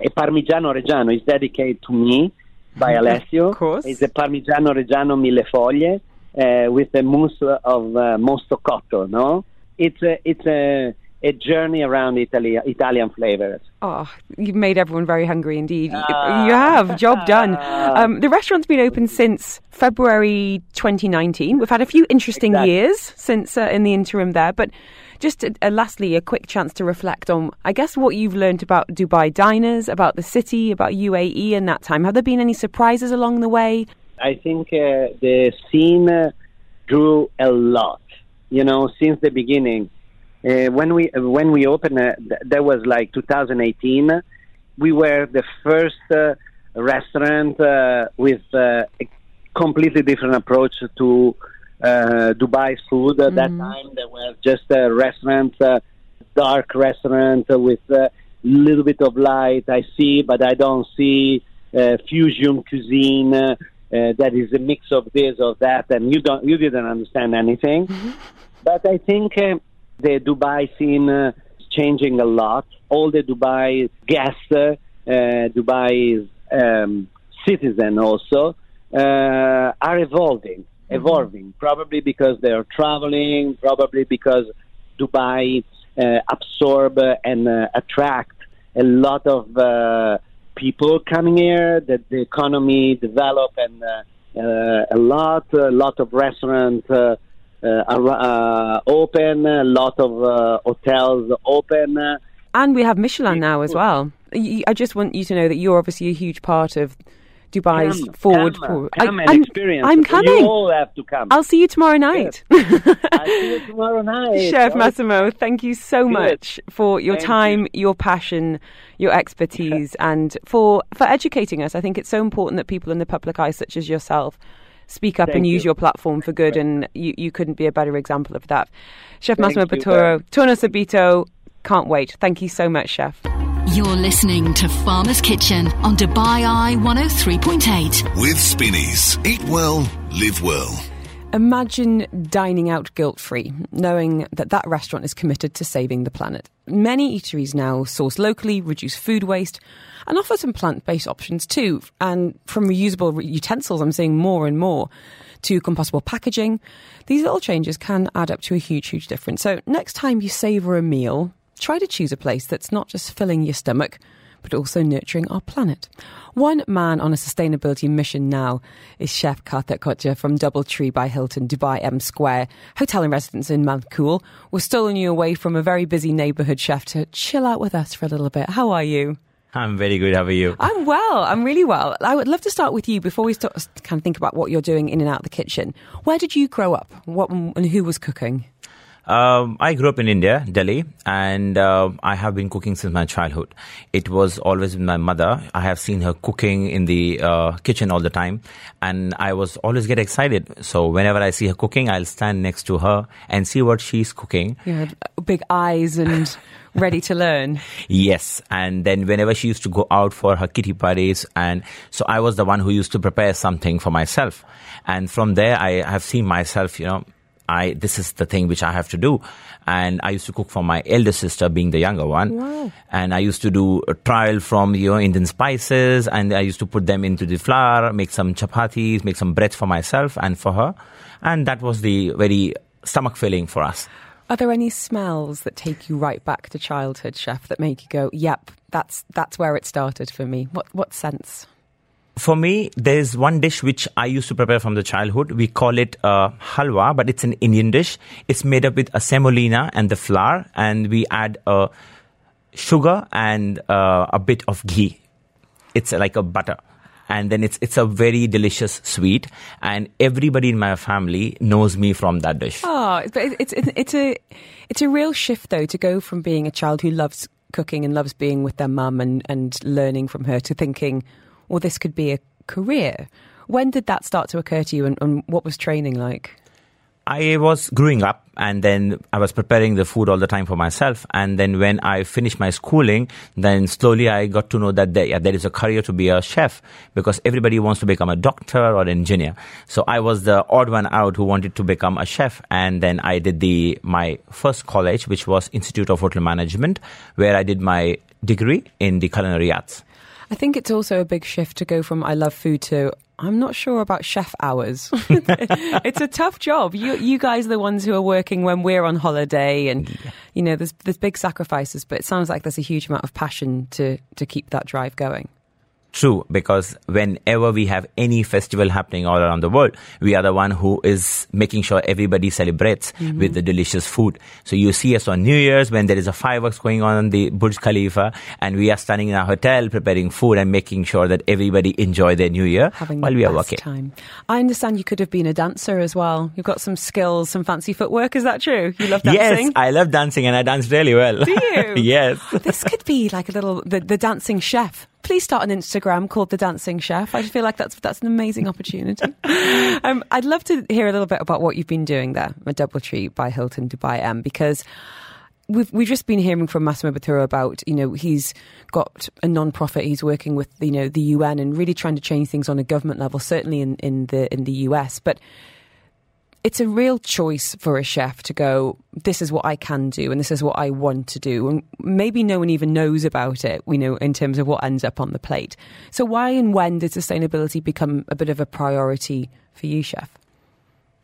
S6: A Parmigiano Reggiano is dedicated to me by Alessio.
S3: Of course.
S6: It's a Parmigiano Reggiano mille foglie uh, with a mousse of uh, mosto cotto, no? It's a, it's a, a journey around Italy, Italian flavors.
S3: Oh, you've made everyone very hungry indeed.
S6: Ah.
S3: You have. Job done. Um, the restaurant's been open since February 2019. We've had a few interesting
S6: Exactly.
S3: years since uh, in the interim there, but just uh, uh, lastly, a quick chance to reflect on, I guess, what you've learned about Dubai diners, about the city, about UAE in that time. Have there been any surprises along the way?
S6: I think uh, the scene uh, grew a lot. You know, since the beginning. Uh, when we when we opened, uh, th- that was like 2018. We were the first uh, restaurant uh, with uh, a completely different approach to uh, Dubai food. At that time, there were just a restaurant, uh, dark restaurant with a little bit of light. I see, but I don't see uh, fusion cuisine. Uh, uh, that is a mix of this or that, and you don't, you didn't understand anything. But I think uh, the Dubai scene uh, is changing a lot. All the Dubai guests, uh, Dubai's um, citizen also, uh, are evolving, evolving. Probably because they are traveling. Probably because Dubai uh, absorb and uh, attract a lot of uh, people coming here. That the economy develop and uh, uh, a lot, a lot of restaurants. Uh, open, a lot of uh, hotels open. Uh,
S3: And we have Michelin now as well. I just want you to know that you're obviously a huge part of Dubai's
S6: come,
S3: forward.
S6: come, come
S3: I, I'm-
S6: experience.
S3: I'm coming.
S6: You all have to come.
S3: I'll see you tomorrow night.
S6: I'll see you tomorrow night.
S3: Chef
S6: Oh,
S3: Massimo, thank you so
S6: Good.
S3: much for your
S6: Thank
S3: time, your passion, your expertise, and for, for educating us. I think it's so important that people in the public eye, such as yourself, speak up and
S6: Thank
S3: use
S6: you.
S3: your platform for good, and you, you couldn't be a better example of that. Chef
S6: Thank
S3: Massimo
S6: you
S3: Bottura, Torno Subito, can't wait. Thank you so much, Chef.
S1: You're listening to Farmer's Kitchen on Dubai Eye 103.8.
S2: With Spinneys. Eat well, live well.
S3: Imagine dining out guilt free, knowing that that restaurant is committed to saving the planet. Many eateries now source locally, reduce food waste, and offer some plant based options too. And from reusable utensils, I'm seeing more and more to compostable packaging. These little changes can add up to a huge, huge difference. So, next time you savour a meal, try to choose a place that's not just filling your stomach, but also nurturing our planet. One man on a sustainability mission now is Chef Sarthak Kochar from Doubletree by Hilton, Dubai M Square, hotel and residence in Malkool. We're stolen you away from a very busy neighbourhood chef to chill out with us for a little bit. How are you?
S7: I'm very good. How are you?
S3: I'm well. I'm really well. I would love to start with you before we start kind of think about what you're doing in and out of the kitchen. Where did you grow up? What and who was cooking?
S7: Um, I grew up in India, Delhi, and uh, I have been cooking since my childhood. It was always with my mother. I have seen her cooking in the uh, kitchen all the time, and I was always get excited. So whenever I see her cooking, I'll stand next to her and see what she's cooking.
S3: You had big eyes and ready to learn.
S7: Yes, and then whenever she used to go out for her kitty parties, and so I was the one who used to prepare something for myself, and from there I have seen myself, you know, I this is the thing which I have to do, and I used to cook for my elder sister, being the younger one, and I used to do a trial from you know Indian spices, and I used to put them into the flour, make some chapatis, make some bread for myself and for her, and that was the very stomach filling for us.
S3: Are there any smells that take you right back to childhood, chef, that make you go, "Yep, that's that's where it started for me"? What what sense?
S7: For me, there's one dish which I used to prepare from the childhood. We call it uh, halwa, but it's an Indian dish. It's made up with a semolina and the flour, and we add uh, sugar and uh, a bit of ghee. It's like a butter. And then it's it's a very delicious sweet, and everybody in my family knows me from that dish.
S3: Oh, but it's it's it's a it's a real shift though to go from being a child who loves cooking and loves being with their mum and and learning from her to thinking, well, this could be a career. When did that start to occur to you, and, and what was training like?
S7: I was growing up and then I was preparing the food all the time for myself. And then when I finished my schooling, then slowly I got to know that there, yeah, there is a career to be a chef because everybody wants to become a doctor or engineer. So I was the odd one out who wanted to become a chef. And then I did the, my first college, which was Institute of Hotel Management, where I did my degree in the culinary arts.
S3: I think it's also a big shift to go from I love food to I'm not sure about chef hours. it's a tough job. You you guys are the ones who are working when we're on holiday and you know there's there's big sacrifices, but it sounds like there's a huge amount of passion to to keep that drive going.
S7: True, because whenever we have any festival happening all around the world, we are the one who is making sure everybody celebrates mm-hmm. with the delicious food. So you see us on New Year's when there is a fireworks going on on the Burj Khalifa, and we are standing in our hotel preparing food and making sure that everybody enjoy their New Year
S3: Having
S7: while we are working.
S3: Time. I understand you could have been a dancer as well. You've got some skills, some fancy footwork. Is that true? You love dancing?
S7: Yes, I love dancing, and I dance really well.
S3: Do you?
S7: yes.
S3: This could be like a little the, the dancing chef please start an Instagram called The Dancing Chef. I feel like that's that's an amazing opportunity. um, I'd love to hear a little bit about what you've been doing there at DoubleTree by Hilton Dubai M because we've we've just been hearing from Massimo Bottura about you know he's got a non-profit he's working with you know the UN and really trying to change things on a government level certainly in, in the in the US but it's a real choice for a chef to go, this is what I can do and this is what I want to do. And maybe no one even knows about it, you know, in terms of what ends up on the plate. So why and when did sustainability become a bit of a priority for you, chef?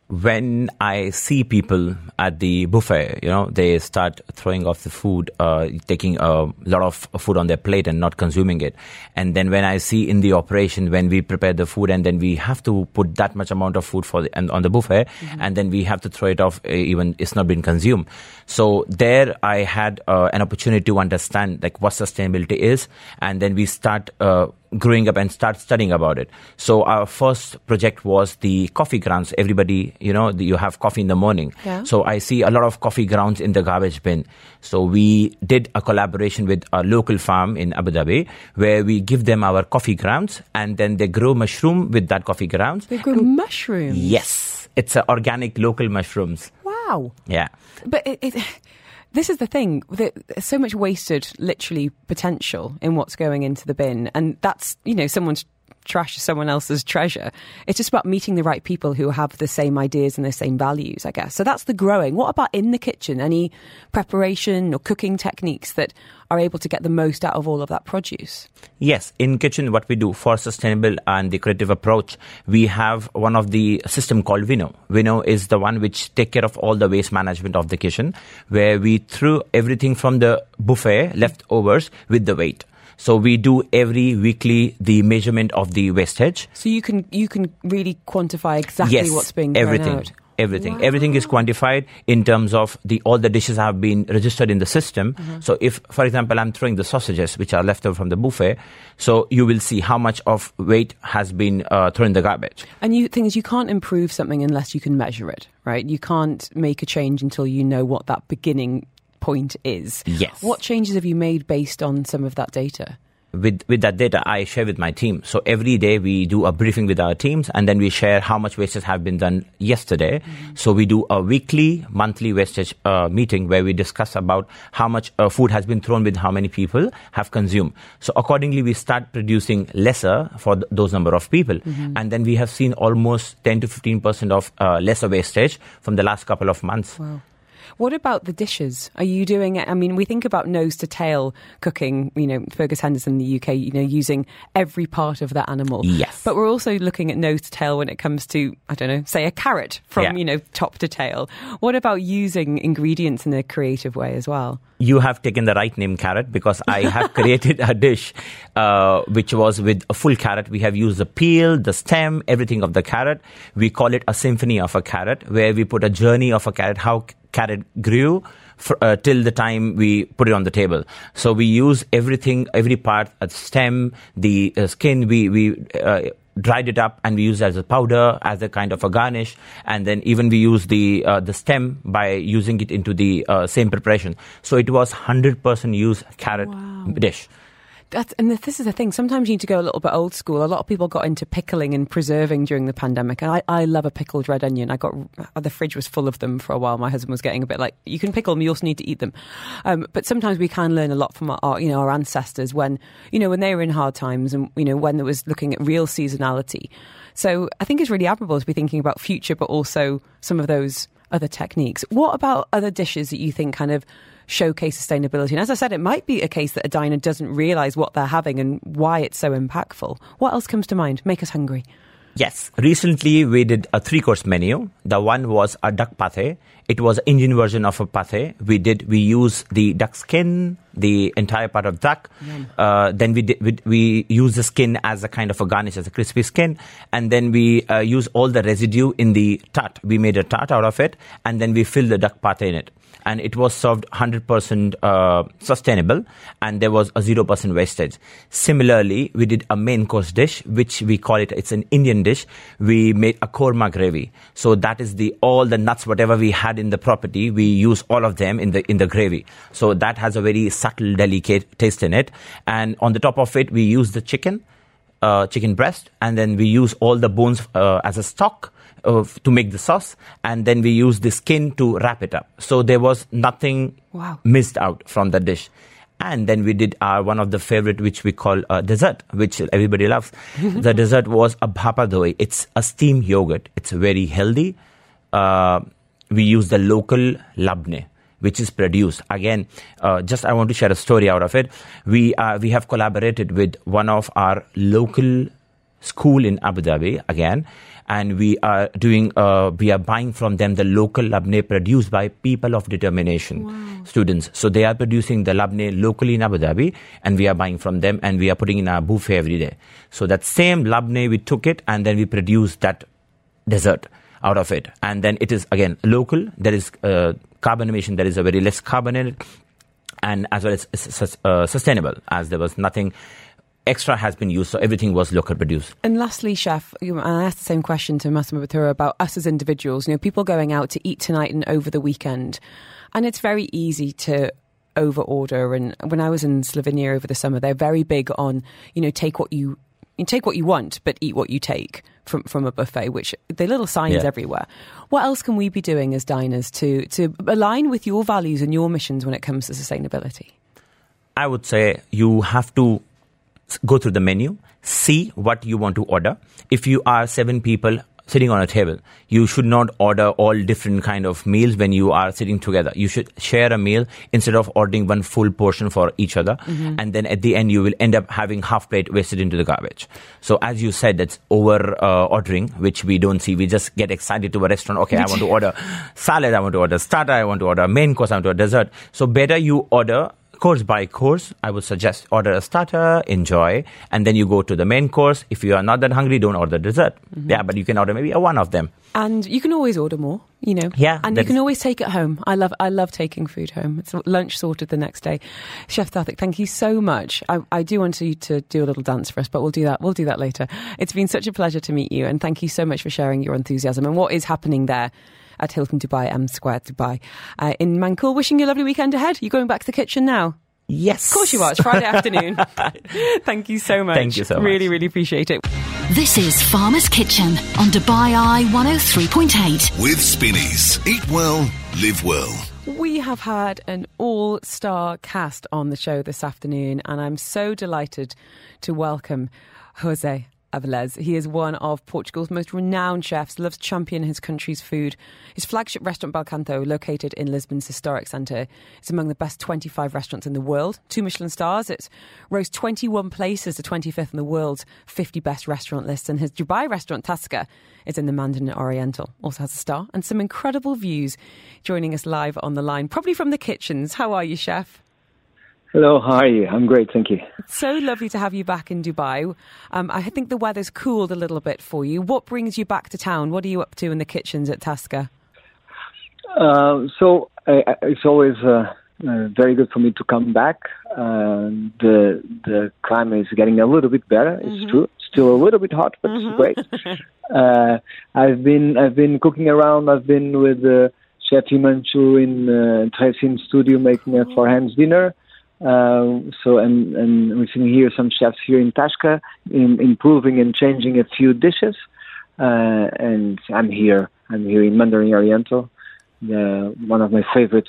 S7: When I see people at the buffet, you know, they start throwing off the food, uh, taking a lot of food on their plate and not consuming it. And then when I see in the operation, when we prepare the food and then we have to put that much amount of food for the, and on the buffet, mm-hmm. and then we have to throw it off uh, even it's not been consumed. So there I had uh, an opportunity to understand like what sustainability is. And then we start, uh, growing up and start studying about it. So our first project was the coffee grounds. Everybody, you know, you have coffee in the morning. Yeah. So I see a lot of coffee grounds in the garbage bin. So we did a collaboration with a local farm in Abu Dhabi where we give them our coffee grounds and then they grow mushroom with that coffee grounds.
S3: They grow mushrooms?
S7: Yes. It's a organic local mushrooms.
S3: Wow.
S7: Yeah.
S3: But it, it this is the thing. There's so much wasted, literally, potential in what's going into the bin. And that's, you know, someone's trash someone else's treasure. It's just about meeting the right people who have the same ideas and the same values, I guess. So that's the growing. What about in the kitchen? Any preparation or cooking techniques that are able to get the most out of all of that produce?
S7: Yes, in kitchen, what we do for sustainable and the creative approach, we have one of the system called Winnow. Winnow is the one which take care of all the waste management of the kitchen, where we threw everything from the buffet leftovers with the weight. So we do every weekly the measurement of the wastage.
S3: So you can you can really quantify exactly
S7: yes,
S3: what's being
S7: everything.
S3: Out.
S7: Everything,
S3: wow.
S7: everything is quantified in terms of the all the dishes have been registered in the system. Mm-hmm. So, if, for example, I'm throwing the sausages which are left over from the buffet, so you will see how much of weight has been uh, thrown in the garbage.
S3: And you thing is, you can't improve something unless you can measure it, right? You can't make a change until you know what that beginning point is.
S7: Yes.
S3: What changes have you made based on some of that data?
S7: with with that data I share with my team. So every day we do a briefing with our teams and then we share how much wastage have been done yesterday. Mm-hmm. So we do a weekly, monthly wastage uh, meeting where we discuss about how much uh, food has been thrown with how many people have consumed. So accordingly we start producing lesser for th- those number of people mm-hmm. and then we have seen almost 10 to 15% of uh, lesser wastage from the last couple of months.
S3: Wow. What about the dishes? Are you doing it? I mean, we think about nose to tail cooking, you know, Fergus Henderson in the UK, you know, using every part of that animal.
S7: Yes.
S3: But we're also looking at nose to tail when it comes to, I don't know, say a carrot from, yeah. you know, top to tail. What about using ingredients in a creative way as well?
S7: You have taken the right name, carrot, because I have created a dish uh, which was with a full carrot. We have used the peel, the stem, everything of the carrot. We call it a symphony of a carrot, where we put a journey of a carrot, how carrot grew for, uh, till the time we put it on the table. So we use everything, every part, the stem, the uh, skin, we, we uh, dried it up and we use it as a powder, as a kind of a garnish. And then even we use the, uh, the stem by using it into the uh, same preparation. So it was 100% use carrot wow. dish.
S3: That's, and this is the thing. Sometimes you need to go a little bit old school. A lot of people got into pickling and preserving during the pandemic. And I, I love a pickled red onion. I got the fridge was full of them for a while. My husband was getting a bit like, you can pickle them, you also need to eat them. Um, but sometimes we can learn a lot from our, our, you know, our ancestors when, you know, when they were in hard times and, you know, when there was looking at real seasonality. So I think it's really admirable to be thinking about future, but also some of those other techniques. What about other dishes that you think kind of showcase sustainability. And as I said, it might be a case that a diner doesn't realise what they're having and why it's so impactful. What else comes to mind? Make us hungry.
S7: Yes. Recently, we did a three course menu. The one was a duck pate. It was an Indian version of a pate. We did, we use the duck skin, the entire part of duck. Uh, then we, did, we, we use the skin as a kind of a garnish, as a crispy skin. And then we uh, use all the residue in the tart. We made a tart out of it. And then we fill the duck pate in it and it was served 100% uh, sustainable and there was a 0% wastage. Similarly, we did a main course dish, which we call it, it's an Indian dish. We made a korma gravy. So that is the, all the nuts, whatever we had in the property, we use all of them in the, in the gravy. So that has a very subtle, delicate taste in it. And on the top of it, we use the chicken, uh, chicken breast, and then we use all the bones uh, as a stock to make the sauce, and then we use the skin to wrap it up. So there was nothing
S3: wow.
S7: missed out from the dish. And then we did our one of the favorite, which we call uh, dessert, which everybody loves. the dessert was a bhapa doi. It's a steamed yogurt. It's very healthy. Uh, we use the local labne, which is produced. Again, uh, just I want to share a story out of it. We uh, we have collaborated with one of our local school in Abu Dhabi again, and we are doing uh, we are buying from them the local labne produced by people of determination wow. students. So they are producing the labne locally in abu dhabi and we are buying from them and we are putting in our buffet every day. So that same labne we took it and then we produced that dessert out of it. And then it is again local. There is uh, carbon emission there is a very less carbon in it and as well as uh, sustainable as there was nothing extra has been used, so everything was local produced.
S3: And lastly, chef, and I asked the same question to Massimo Bottura about us as individuals. You know, people going out to eat tonight and over the weekend, and it's very easy to over order. And when I was in Slovenia over the summer, they're very big on you know take what you you take what you want, but eat what you take from from a buffet. Which the little signs yeah. everywhere. What else can we be doing as diners to to align with your values and your missions when it comes to sustainability?
S7: I would say you have to go through the menu, see what you want to order. If you are seven people sitting on a table, you should not order all different kind of meals when you are sitting together. You should share a meal instead of ordering one full portion for each other. Mm-hmm. And then at the end, you will end up having half plate wasted into the garbage. So as you said, that's over uh, ordering, which we don't see. We just get excited to a restaurant. Okay, I want to order salad. I want to order starter. I want to order main course. I want to order dessert. So better you order course by course, I would suggest order a starter, enjoy, and then you go to the main course. If you are not that hungry, don't order dessert. Mm-hmm. Yeah, but you can order maybe a one of them.
S3: And you can always order more, you know.
S7: Yeah,
S3: and you can always take it home. I love, I love taking food home. It's lunch sorted the next day. Chef Sarthak, thank you so much. I, I do want you to do a little dance for us, but we'll do that. We'll do that later. It's been such a pleasure to meet you, and thank you so much for sharing your enthusiasm and what is happening there at Hilton Dubai M Square Dubai uh, in Mankhool. Wishing you a lovely weekend ahead. You going back to the kitchen now?
S7: Yes.
S3: Of course you are. It's Friday afternoon. Thank you so much.
S7: Thank you so
S3: much. Really, really appreciate it.
S1: This is Farmer's Kitchen on Dubai Eye 103.8.
S2: With Spinneys. Eat well, live well.
S3: We have had an all star cast on the show this afternoon, and I'm so delighted to welcome Jose Avillez. He is one of Portugal's most renowned chefs, loves champion his country's food. His flagship restaurant Belcanto, located in Lisbon's historic centre, is among the best 25 restaurants in the world. Two Michelin stars. It rose 21 places, the 25th in the world's 50 best restaurant lists. And his Dubai restaurant Tasca is in the Mandarin Oriental. Also has a star and some incredible views. Joining us live on the line, probably from the kitchens. How are you, chef?
S8: Hello, how are you? I'm great, thank you.
S3: It's so lovely to have you back in Dubai. Um, I think the weather's cooled a little bit for you. What brings you back to town? What are you up to in the kitchens at Tasca?
S8: Uh, so it's always uh, uh, very good for me to come back. Uh, the the climate is getting a little bit better. It's mm-hmm. true. Still a little bit hot, but mm-hmm. it's great. Uh, I've been I've been cooking around. I've been with Chef Himanshu in uh, studio making a four hands dinner. Uh, so, and, and we're seeing here some chefs here in Tasca in, improving and changing a few dishes. Uh, and I'm here. I'm here in Mandarin Oriental, the, one of my favorite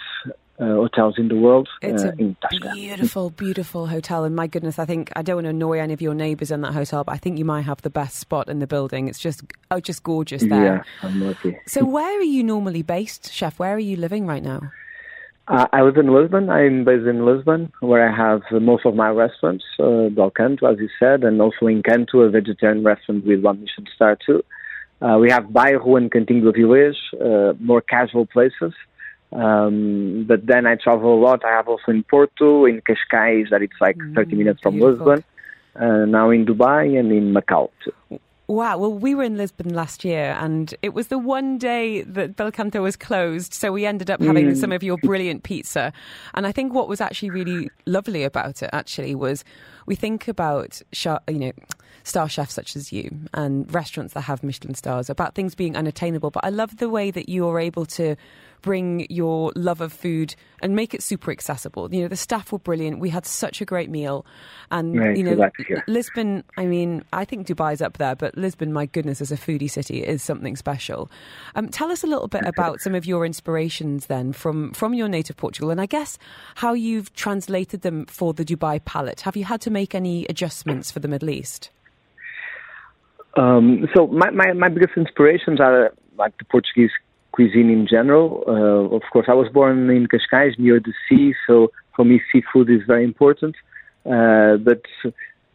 S8: uh, hotels in the world
S3: It's
S8: uh,
S3: a beautiful, beautiful hotel. And my goodness, I think I don't want to annoy any of your neighbours in that hotel, but I think you might have the best spot in the building. It's just, oh, just gorgeous there.
S8: Yeah, I'm lucky.
S3: So, where are you normally based, chef? Where are you living right now?
S8: Uh, I live in Lisbon. I'm based in Lisbon, where I have most of my restaurants, uh, Belcanto, as you said, and also Encanto, a vegetarian restaurant with one Michelin star too. Uh, we have Bairro and Cantinho do Avillez, uh, more casual places. Um, but then I travel a lot. I have also in Porto, in Cascais, that it's like 30 minutes from
S3: beautiful.
S8: Lisbon. Uh, now in Dubai and in Macau too.
S3: Wow. Well, we were in Lisbon last year, and it was the one day that Belcanto was closed. So we ended up having mm. some of your brilliant pizza. And I think what was actually really lovely about it, actually, was we think about you know star chefs such as you and restaurants that have Michelin stars about things being unattainable. But I love the way that you are able to bring your love of food and make it super accessible. You know, the staff were brilliant. We had such a great meal, and you know. Lisbon. I mean, I think Dubai's up there, but Lisbon, my goodness, as a foodie city, is something special. Um, tell us a little bit about some of your inspirations then from from your native Portugal, and I guess how you've translated them for the Dubai palate. Have you had to make any adjustments for the Middle East?
S8: Um, so my, my, my biggest inspirations are like the Portuguese cuisine in general. Uh, of course, I was born in Cascais near the sea, so for me seafood is very important. Uh, but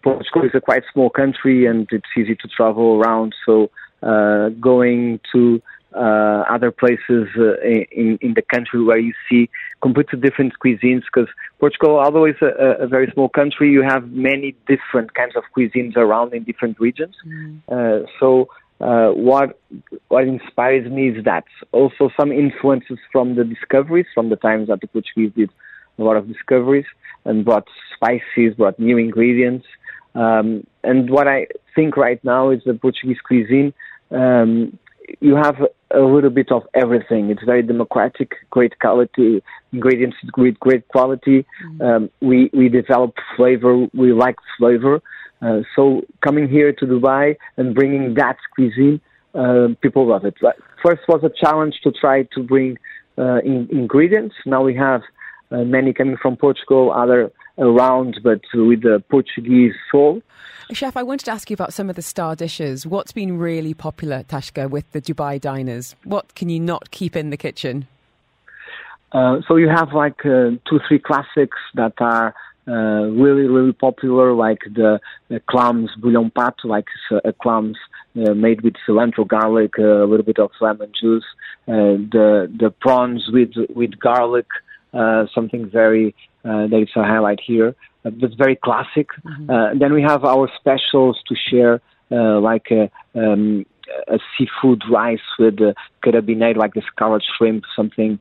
S8: Portugal is a quite small country and it's easy to travel around. So uh, going to uh, other places uh, in in the country where you see completely different cuisines because Portugal, although it's a, a very small country, you have many different kinds of cuisines around in different regions. Uh, so uh, what what inspires me is that also some influences from the discoveries from the times that the Portuguese did a lot of discoveries and brought spices, brought new ingredients. Um, and what I think right now is the Portuguese cuisine. Um, you have a little bit of everything. It's very democratic, great quality ingredients, great great quality. Um, we we develop flavor. We like flavor. Uh, so coming here to Dubai and bringing that cuisine, uh, people love it. First was a challenge to try to bring uh, in, ingredients. Now we have uh, many coming from Portugal, other around, but with the Portuguese soul.
S3: Chef, I wanted to ask you about some of the star dishes. What's been really popular, Tasca, with the Dubai diners? What can you not keep in the kitchen?
S8: Uh, so you have like uh, two, three classics that are uh, really, really popular, like the, the clams Bulhão Pato, like uh, clams uh, made with cilantro, garlic, uh, a little bit of lemon juice. Uh, the the prawns with with garlic, uh, something very uh, that is a highlight here. Uh, that's very classic. Uh, then we have our specials to share, uh, like a, um, a seafood rice with uh, like the scarlet shrimp, something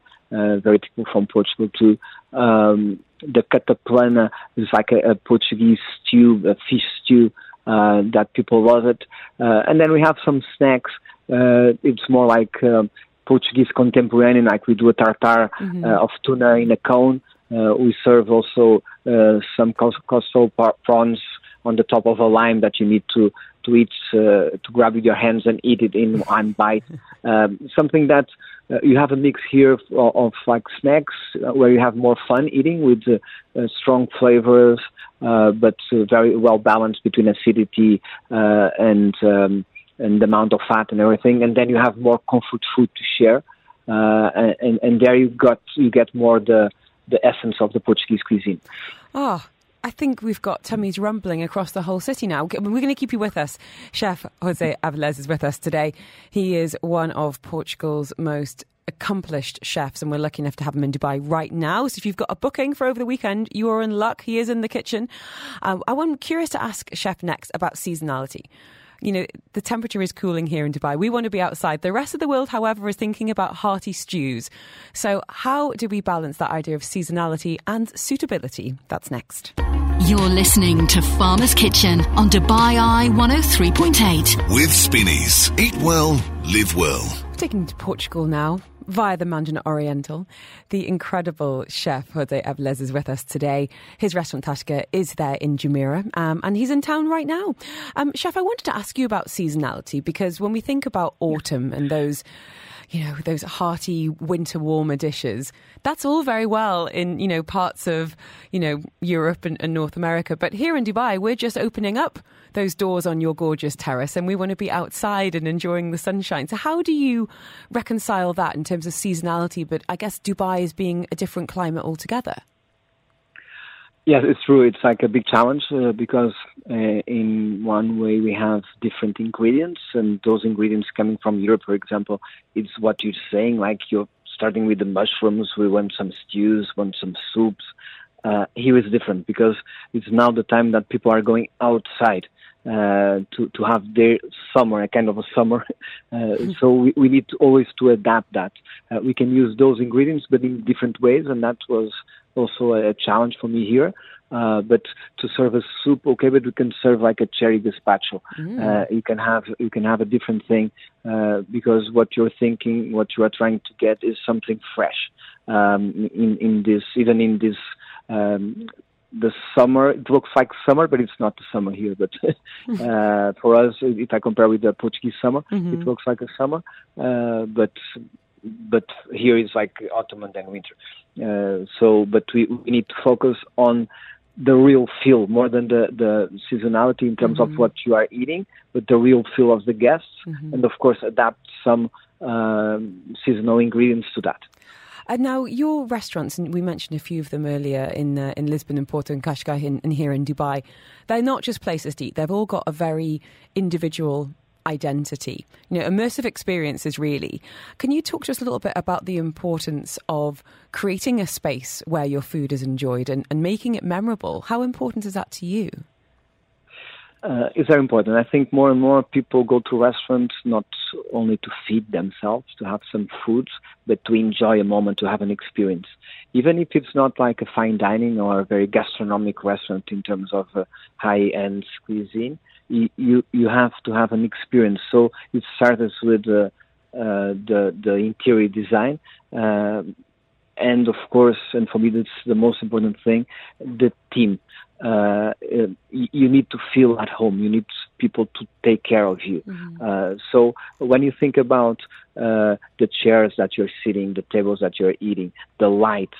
S8: very typical from Portugal too. Um, the cataplana is like a, a Portuguese stew, a fish stew uh, that people love it. Uh, and then we have some snacks. Uh, it's more like um, Portuguese contemporary, like we do a tartar uh, of tuna in a cone. Uh, we serve also uh, some coastal par- prawns on the top of a lime that you need to to eat uh, to grab with your hands and eat it in one bite. Um, something that uh, you have a mix here of, of like snacks uh, where you have more fun eating with uh, uh, strong flavors, uh, but uh, very well balanced between acidity and um, and the amount of fat and everything. And then you have more comfort food to share, and and there you got you get more the the essence of the Portuguese cuisine.
S3: Oh, I think we've got tummies rumbling across the whole city now. We're going to keep you with us. Chef Jose Avillez is with us today. He is one of Portugal's most accomplished chefs, and we're lucky enough to have him in Dubai right now. So if you've got a booking for over the weekend, you are in luck. He is in the kitchen. Uh, I'm curious to ask Chef next about seasonality. You know, the temperature is cooling here in Dubai. We want to be outside. The rest of the world, however, is thinking about hearty stews. So, how do we balance that idea of seasonality and suitability? That's next.
S1: You're listening to Farmer's Kitchen on Dubai Eye 103.8.
S2: With Spinneys. Eat well, live well.
S3: Taking to Portugal now. via the Mandarin Oriental. The incredible chef Jose Avillez is with us today. His restaurant Tasca is there in Jumeirah, um, and he's in town right now. Um, chef, I wanted to ask you about seasonality because when we think about autumn and those you know, those hearty winter warmer dishes. That's all very well in, you know, parts of, you know, Europe and, and, North America. But here in Dubai, we're just opening up those doors on your gorgeous terrace and we want to be outside and enjoying the sunshine. So how do you reconcile that in terms of seasonality? But I guess Dubai is being a different climate altogether.
S8: Yes, it's true. It's like a big challenge uh, because uh, in one way we have different ingredients, and those ingredients coming from Europe, for example, it's what you're saying. Like you're starting with the mushrooms, we want some stews, want some soups. Uh, here is different because it's now the time that people are going outside uh, to to have their summer, a kind of a summer. Uh, so we, we need to always to adapt that. Uh, we can use those ingredients, but in different ways, and that was also a challenge for me here. Uh, but to serve a soup, okay, but we can serve like a cherry gazpacho. Mm. Uh, you can have you can have a different thing uh, because what you're thinking, what you are trying to get, is something fresh. Um, in in this, even in this. Um, the summer it looks like summer but it's not the summer here but uh for us if i compare with the portuguese summer mm-hmm. it looks like a summer uh but but here it's like autumn and then winter. Uh, so, but we, we need to focus on the real feel more than the, the seasonality in terms mm-hmm. of what you are eating, but the real feel of the guests, mm-hmm. and of course adapt some um, seasonal ingredients to that.
S3: And now your restaurants, and we mentioned a few of them earlier in uh, in Lisbon and Porto and Cascais and, and here in Dubai, they're not just places to eat. They've all got a very individual identity, you know, immersive experiences really. Can you talk to us a little bit about the importance of creating a space where your food is enjoyed and, and making it memorable? How important is that to you?
S8: Uh, it's very important. I think more and more people go to restaurants not only to feed themselves, to have some food, but to enjoy a moment, to have an experience. Even if it's not like a fine dining or a very gastronomic restaurant in terms of uh, high-end cuisine, you you have to have an experience. So it starts with uh, uh, the the interior design, uh, and of course, and for me that's the most important thing, the team. Uh, you need to feel at home. You need people to take care of you. Mm-hmm. Uh, so when you think about uh, the chairs that you're sitting, the tables that you're eating, the light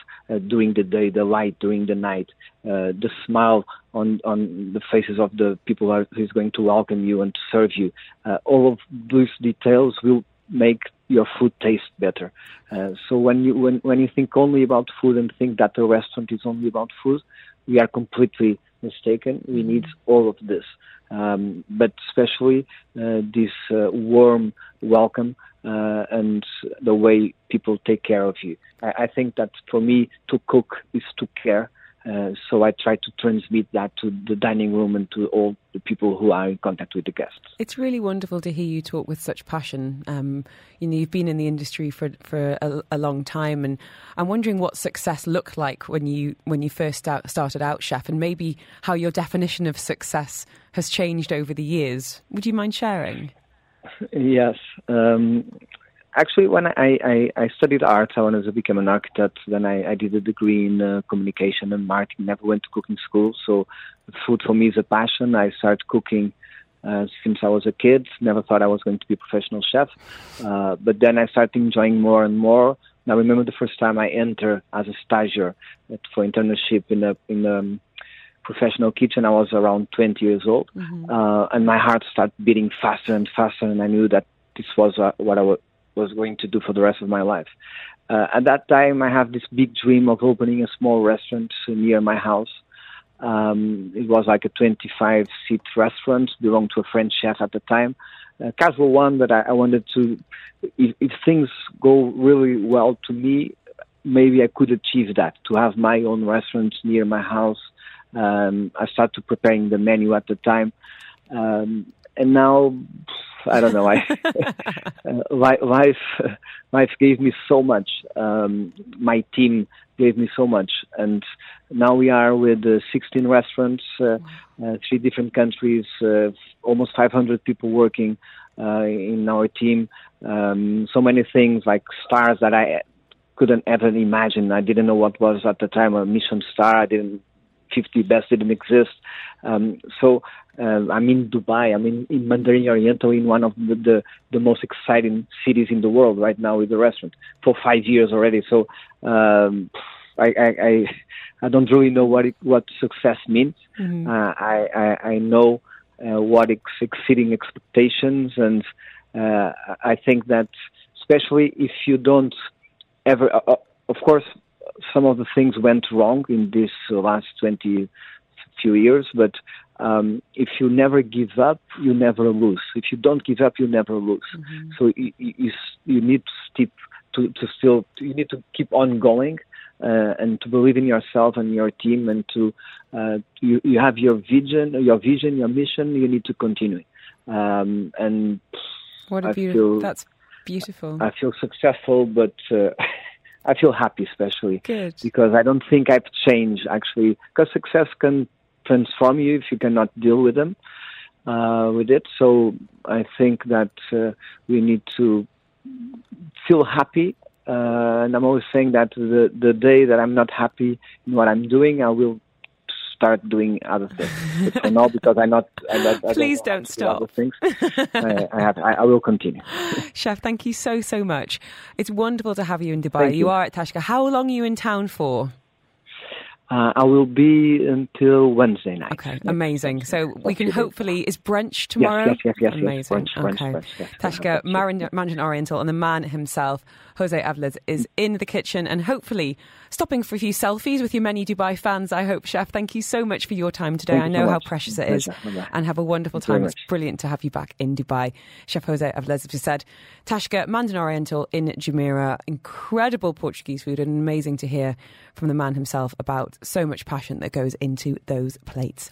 S8: during the day, the light during the night, the smile on on the faces of the people who's going to welcome you and to serve you. Uh, all of these details will make your food taste better. Uh, so when you when when you think only about food and think that a restaurant is only about food, we are completely mistaken. We mm-hmm. need all of this, um, but especially uh, this uh, warm welcome uh, and the way people take care of you. I, I think that for me, to cook is to care. Uh, so I try to transmit that to the dining room and to all the people who are in contact with the guests.
S3: It's really wonderful to hear you talk with such passion. Um, you know, you've been in the industry for for a, a, long time, and I'm wondering what success looked like when you when you first start, started out, chef, and maybe how your definition of success has changed over the years. Would you mind sharing?
S8: Yes. Um, actually, when I, I, I studied art, I wanted to become an architect. Then I, I did a degree in uh, communication and marketing. Never went to cooking school, so food for me is a passion. I started cooking uh, since I was a kid. Never thought I was going to be a professional chef, uh, but then I started enjoying more and more. Now, I remember the first time I entered as a stagiaire for internship in a in a um, professional kitchen. I was around 20 years old, mm-hmm. uh, and my heart started beating faster and faster, and I knew that this was uh, what I was going to do for the rest of my life. Uh, at that time, I have this big dream of opening a small restaurant near my house. Um, it was like a 25 seat restaurant, belonged to a French chef at the time. A casual one, but I, I wanted to, if, if things go really well to me, maybe I could achieve that, to have my own restaurant near my house. Um, I started preparing the menu at the time. Um, and now I don't know. I uh, life life gave me so much. Um, my team gave me so much. And now we are with uh, 16 restaurants, uh, uh, three different countries, uh, almost 500 people working uh, in our team. Um, so many things like stars that I couldn't ever imagine. I didn't know what was at the time a Michelin star. I didn't 50 best didn't exist. Um, so uh, I'm in Dubai. I'm in, in Mandarin Oriental, in one of the, the, the most exciting cities in the world right now with the restaurant for five years already. So um, I, I, I I don't really know what it, what success means.
S3: Mm-hmm.
S8: Uh, I, I I know uh, what is exceeding expectations, and uh, I think that especially if you don't ever, uh, uh, of course, some of the things went wrong in this last 20 few years, but um, if you never give up, you never lose. If you don't give up, you never lose. So you, you, you need to stick to, to still, you need to keep on going. Uh, and to believe in yourself and your team, and to uh, you, you have your vision, your vision, your mission. You need to continue, um, and
S3: What a beautiful. That's beautiful.
S8: I feel successful, but uh, I feel happy, especially
S3: Good.
S8: because I don't think I've changed actually. Because success can transform you if you cannot deal with them, uh, with it. So I think that uh, we need to feel happy. Uh, and I'm always saying that the the day that I'm not happy in what I'm doing, I will start doing other things. but for now, because I not, I not I
S3: Please
S8: how
S3: don't
S8: to do
S3: stop.
S8: things. I, I have, I, will continue.
S3: Chef, thank you so, so much. It's wonderful to have you in Dubai. You
S8: you.
S3: are at Tasca. How long are you in town for?
S8: Uh, I will be until Wednesday night.
S3: Okay, amazing. So we can hopefully is brunch tomorrow.
S8: yes, yes, yes, yes.
S3: Amazing.
S8: Brunch, brunch,
S3: okay,
S8: brunch, yes.
S3: Tasca Marin- Mandarin Oriental and the man himself, Jose Avillez, is in the kitchen and hopefully stopping for a few selfies with your many Dubai fans. I hope, Chef. Thank you so much for your time today.
S8: Thank
S3: I
S8: you so
S3: know how
S8: much.
S3: precious it
S8: My
S3: is,
S8: pleasure. Bye-bye.
S3: and have a wonderful
S8: Thank
S3: time. It's
S8: much.
S3: brilliant to have you back in Dubai, Chef Jose Avillez. As we said, Tasca Mandarin Oriental in Jumeirah, incredible Portuguese food, and amazing to hear from the man himself about so much passion that goes into those plates.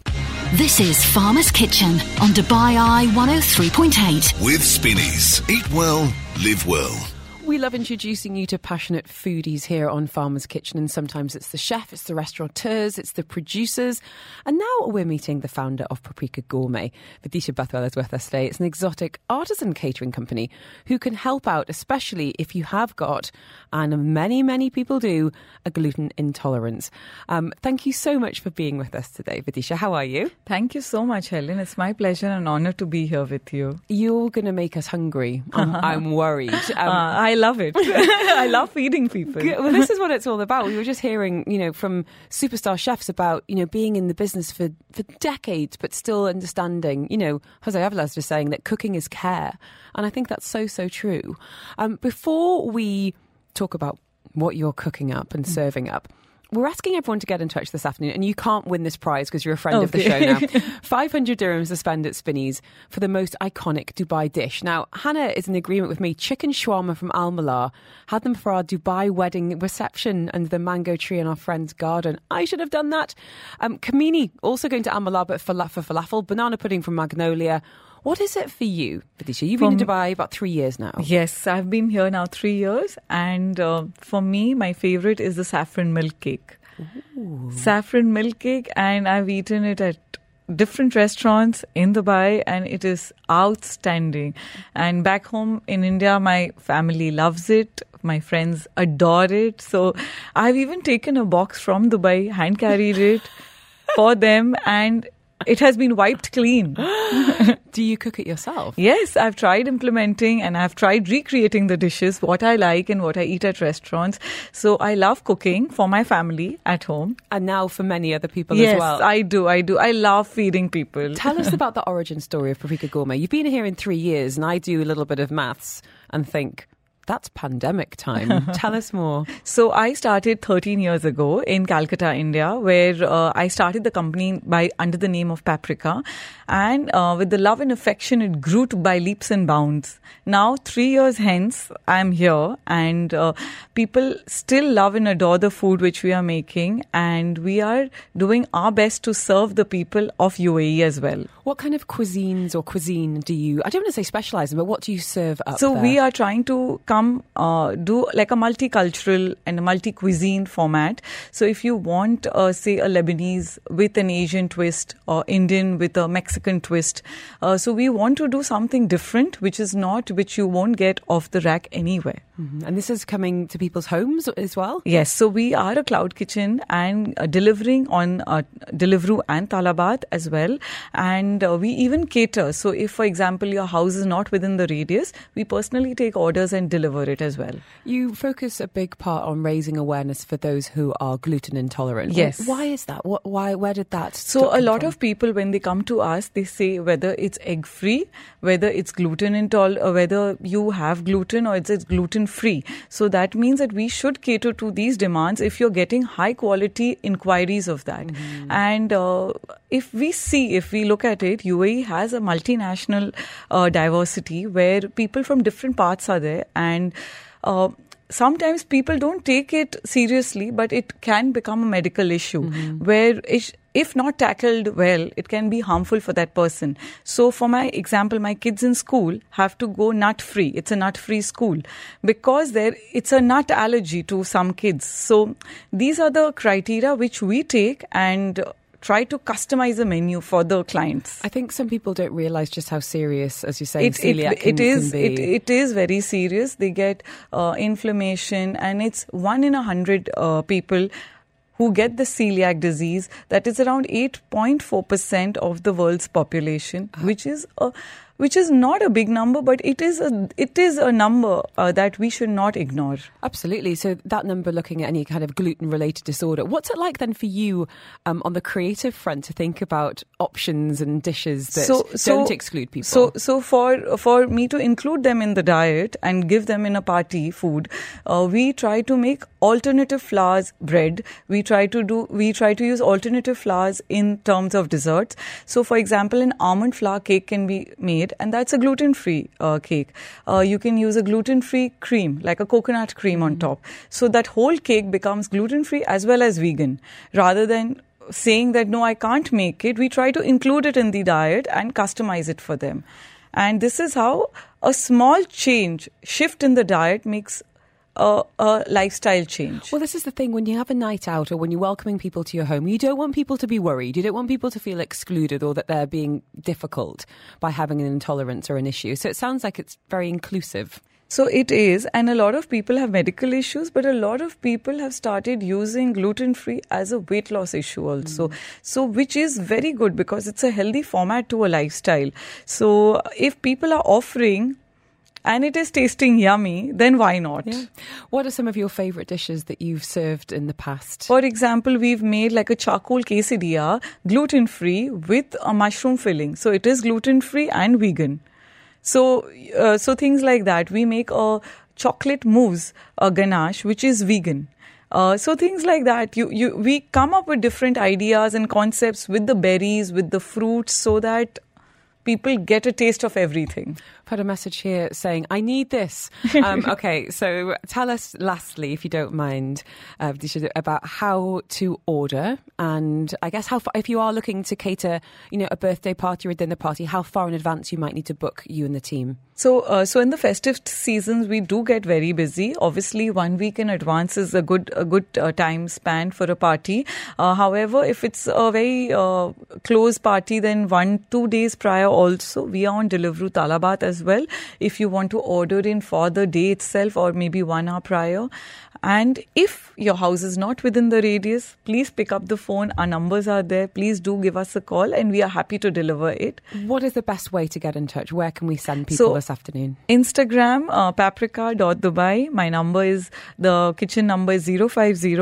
S1: This is Farmer's Kitchen on Dubai Eye 103.8.
S2: With Spinneys. Eat well, live well.
S3: We love introducing you to passionate foodies here on Farmer's Kitchen, and sometimes it's the chef, it's the restaurateurs, it's the producers. And now we're meeting the founder of Paprika Gourmet. Vidisha Bathwell is with us today. It's an exotic artisan catering company who can help out, especially if you have got, and many, many people do, a gluten intolerance. Um, thank you so much for being with us today, Vidisha. How are you?
S9: Thank you so much, Helen. It's my pleasure and honor to be here with you.
S3: You're going to make us hungry. I'm, I'm worried. Um,
S9: Uh, I love it. I love feeding people.
S3: Well, this is what it's all about. We were just hearing, you know, from superstar chefs about, you know, being in the business for, for decades, but still understanding, you know, Jose Avillez was saying that cooking is care. And I think that's so, so true. Um, before we talk about what you're cooking up and serving up, we're asking everyone to get in touch this afternoon, and you can't win this prize because you're a friend of the show now. 500 dirhams to spend at Spinneys for the most iconic Dubai dish. Now, Hannah is in agreement with me. Chicken shawarma from Al Mallah had them for our Dubai wedding reception under the mango tree in our friend's garden. I should have done that. Um, Kamini also going to Al Mallah, but for falafel. Banana pudding from Magnolia. What is it for you, Vidisha? You've been in Dubai about three years now.
S9: Yes, I've been here now three years, and uh, for me, my favorite is the saffron milk cake. Saffron milk cake, and I've eaten it at different restaurants in Dubai, and it is outstanding. And back home in India, my family loves it. My friends adore it. So I've even taken a box from Dubai, hand carried it for them, and it has been wiped clean.
S3: Do you cook it yourself?
S9: Yes, I've tried implementing and I've tried recreating the dishes, what I like and what I eat at restaurants. So I love cooking for my family at home.
S3: And now for many other people
S9: yes,
S3: as well.
S9: Yes, I do. I do. I love feeding people.
S3: Tell us about the origin story of Paprika Gourmet. You've been here in three years, and I do a little bit of maths and think, that's pandemic time. Tell us more.
S9: So I started 13 years ago in Calcutta, India, where uh, I started the company by under the name of Paprika, and uh, with the love and affection, it grew to by leaps and bounds. Now, three years hence, I'm here, and uh, people still love and adore the food which we are making, and we are doing our best to serve the people of UAE as well.
S3: What kind of cuisines or cuisine do you, I don't want to say specialise in, but what do you serve up
S9: So
S3: there?
S9: we are trying to come uh, do like a multicultural and a multi cuisine format. So if you want, uh, say, a Lebanese with an Asian twist or Indian with a Mexican twist, uh, so we want to do something different, which is not which you won't get off the rack anywhere.
S3: Mm-hmm. And this is coming to people's homes as well?
S9: Yes. So we are a cloud kitchen and uh, delivering on uh, Deliveroo and Talabat as well. And uh, we even cater. So if, for example, your house is not within the radius, we personally take orders and deliver it as well.
S3: You focus a big part on raising awareness for those who are gluten intolerant.
S9: Yes.
S3: Why is that? What, why? Where did that?
S9: So a lot
S3: from?
S9: of people, when they come to us, they say whether it's egg free, whether it's gluten intolerant, whether you have gluten or it's, it's gluten free. So that means that we should cater to these demands if you're getting high quality inquiries of that. Mm-hmm. And uh, if we see, if we look at it, UAE has a multinational uh, diversity where people from different parts are there and uh, sometimes people don't take it seriously, but it can become a medical issue mm-hmm. where if not tackled well, it can be harmful for that person. So, for my example, my kids in school have to go nut free. It's a nut free school because there it's a nut allergy to some kids. So, these are the criteria which we take and try to customize a menu for the clients.
S3: I think some people don't realize just how serious, as you say, it, celiac
S9: it, can,
S3: it is.
S9: Can it, it is very serious. They get uh, inflammation, and it's one in a hundred uh, people who get the celiac disease. That is around 8.4% of the world's population, uh-huh. which is a which is not a big number, but it is a it is a number uh, that we should not ignore.
S3: Absolutely. So that number, looking at any kind of gluten related disorder, what's it like then for you um, on the creative front to think about options and dishes that so, so, don't exclude people?
S9: So, so for for me to include them in the diet and give them in a party food, uh, we try to make alternative flours bread. We try to do we try to use alternative flours in terms of desserts. So, for example, an almond flour cake can be made made, and that's a gluten free uh, cake. Uh, you can use a gluten free cream, like a coconut cream on top. So that whole cake becomes gluten free as well as vegan, rather than saying that no, I can't make it. We try to include it in the diet and customize it for them. And this is how a small change, shift in the diet makes a, a, lifestyle change.
S3: Well, this is the thing when you have a night out or when you're welcoming people to your home, you don't want people to be worried. You don't want people to feel excluded or that they're being difficult by having an intolerance or an issue. So it sounds like it's very inclusive.
S9: So it is, and a lot of people have medical issues, but a lot of people have started using gluten free as a weight loss issue also. Mm. So, which is very good because it's a healthy format to a lifestyle. So, if people are offering and it is tasting yummy, then why not? Yeah.
S3: What are some of your favorite dishes that you've served in the past?
S9: For example, we've made like a charcoal quesadilla, gluten free with a mushroom filling. So it is gluten free and vegan. So, uh, so things like that. We make a chocolate mousse, a ganache, which is vegan. Uh, so things like that, you, you, we come up with different ideas and concepts with the berries, with the fruits, so that people get a taste of everything.
S3: I've had a message here saying, I need this. Um, okay, so tell us lastly, if you don't mind, uh, about how to order and I guess how far, if you are looking to cater, you know, a birthday party or a dinner party, how far in advance you might need to book you and the team.
S9: So, uh, so in the festive seasons, we do get very busy. Obviously, one week in advance is a good a good uh, time span for a party. Uh, however, if it's a very uh, close party, then one two days prior also we are on Deliveroo Talabat as well. If you want to order in for the day itself or maybe one hour prior, and if your house is not within the radius, please pick up the phone. Our numbers are there. Please do give us a call and we are happy to deliver it.
S3: What is the best way to get in touch? Where can we send people so, this afternoon?
S9: Instagram, uh, paprika.dubai. My number is, the kitchen number is 050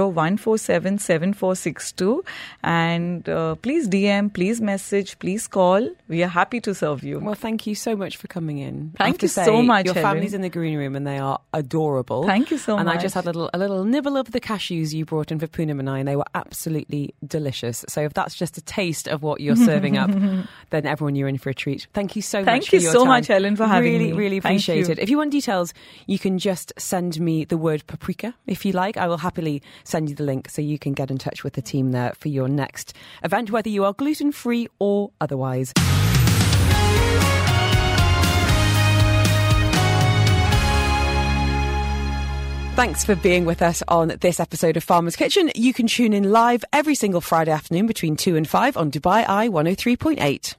S9: And uh, please DM, please message, please call. We are happy to serve you.
S3: Well, thank you so much for coming in.
S9: Thank you say, so much.
S3: Your Helen. family's in the green room and they are adorable.
S9: Thank you so
S3: and
S9: much.
S3: And I just had a little a little nibble of the cashews you brought in for Poonam and I, and they were absolutely delicious. So if that's just a taste of what you're serving up, then everyone you're in for a treat. Thank you so
S9: Thank
S3: much.
S9: Thank
S3: you
S9: so
S3: time.
S9: much, Helen, for having
S3: really,
S9: me.
S3: Really, really, appreciate
S9: it.
S3: If you want details, you can just send me the word paprika if you like. I will happily send you the link so you can get in touch with the team there for your next event, whether you are gluten free or otherwise. Thanks for being with us on this episode of Farmer's Kitchen. You can tune in live every single Friday afternoon between 2 and 5 on Dubai Eye 103.8.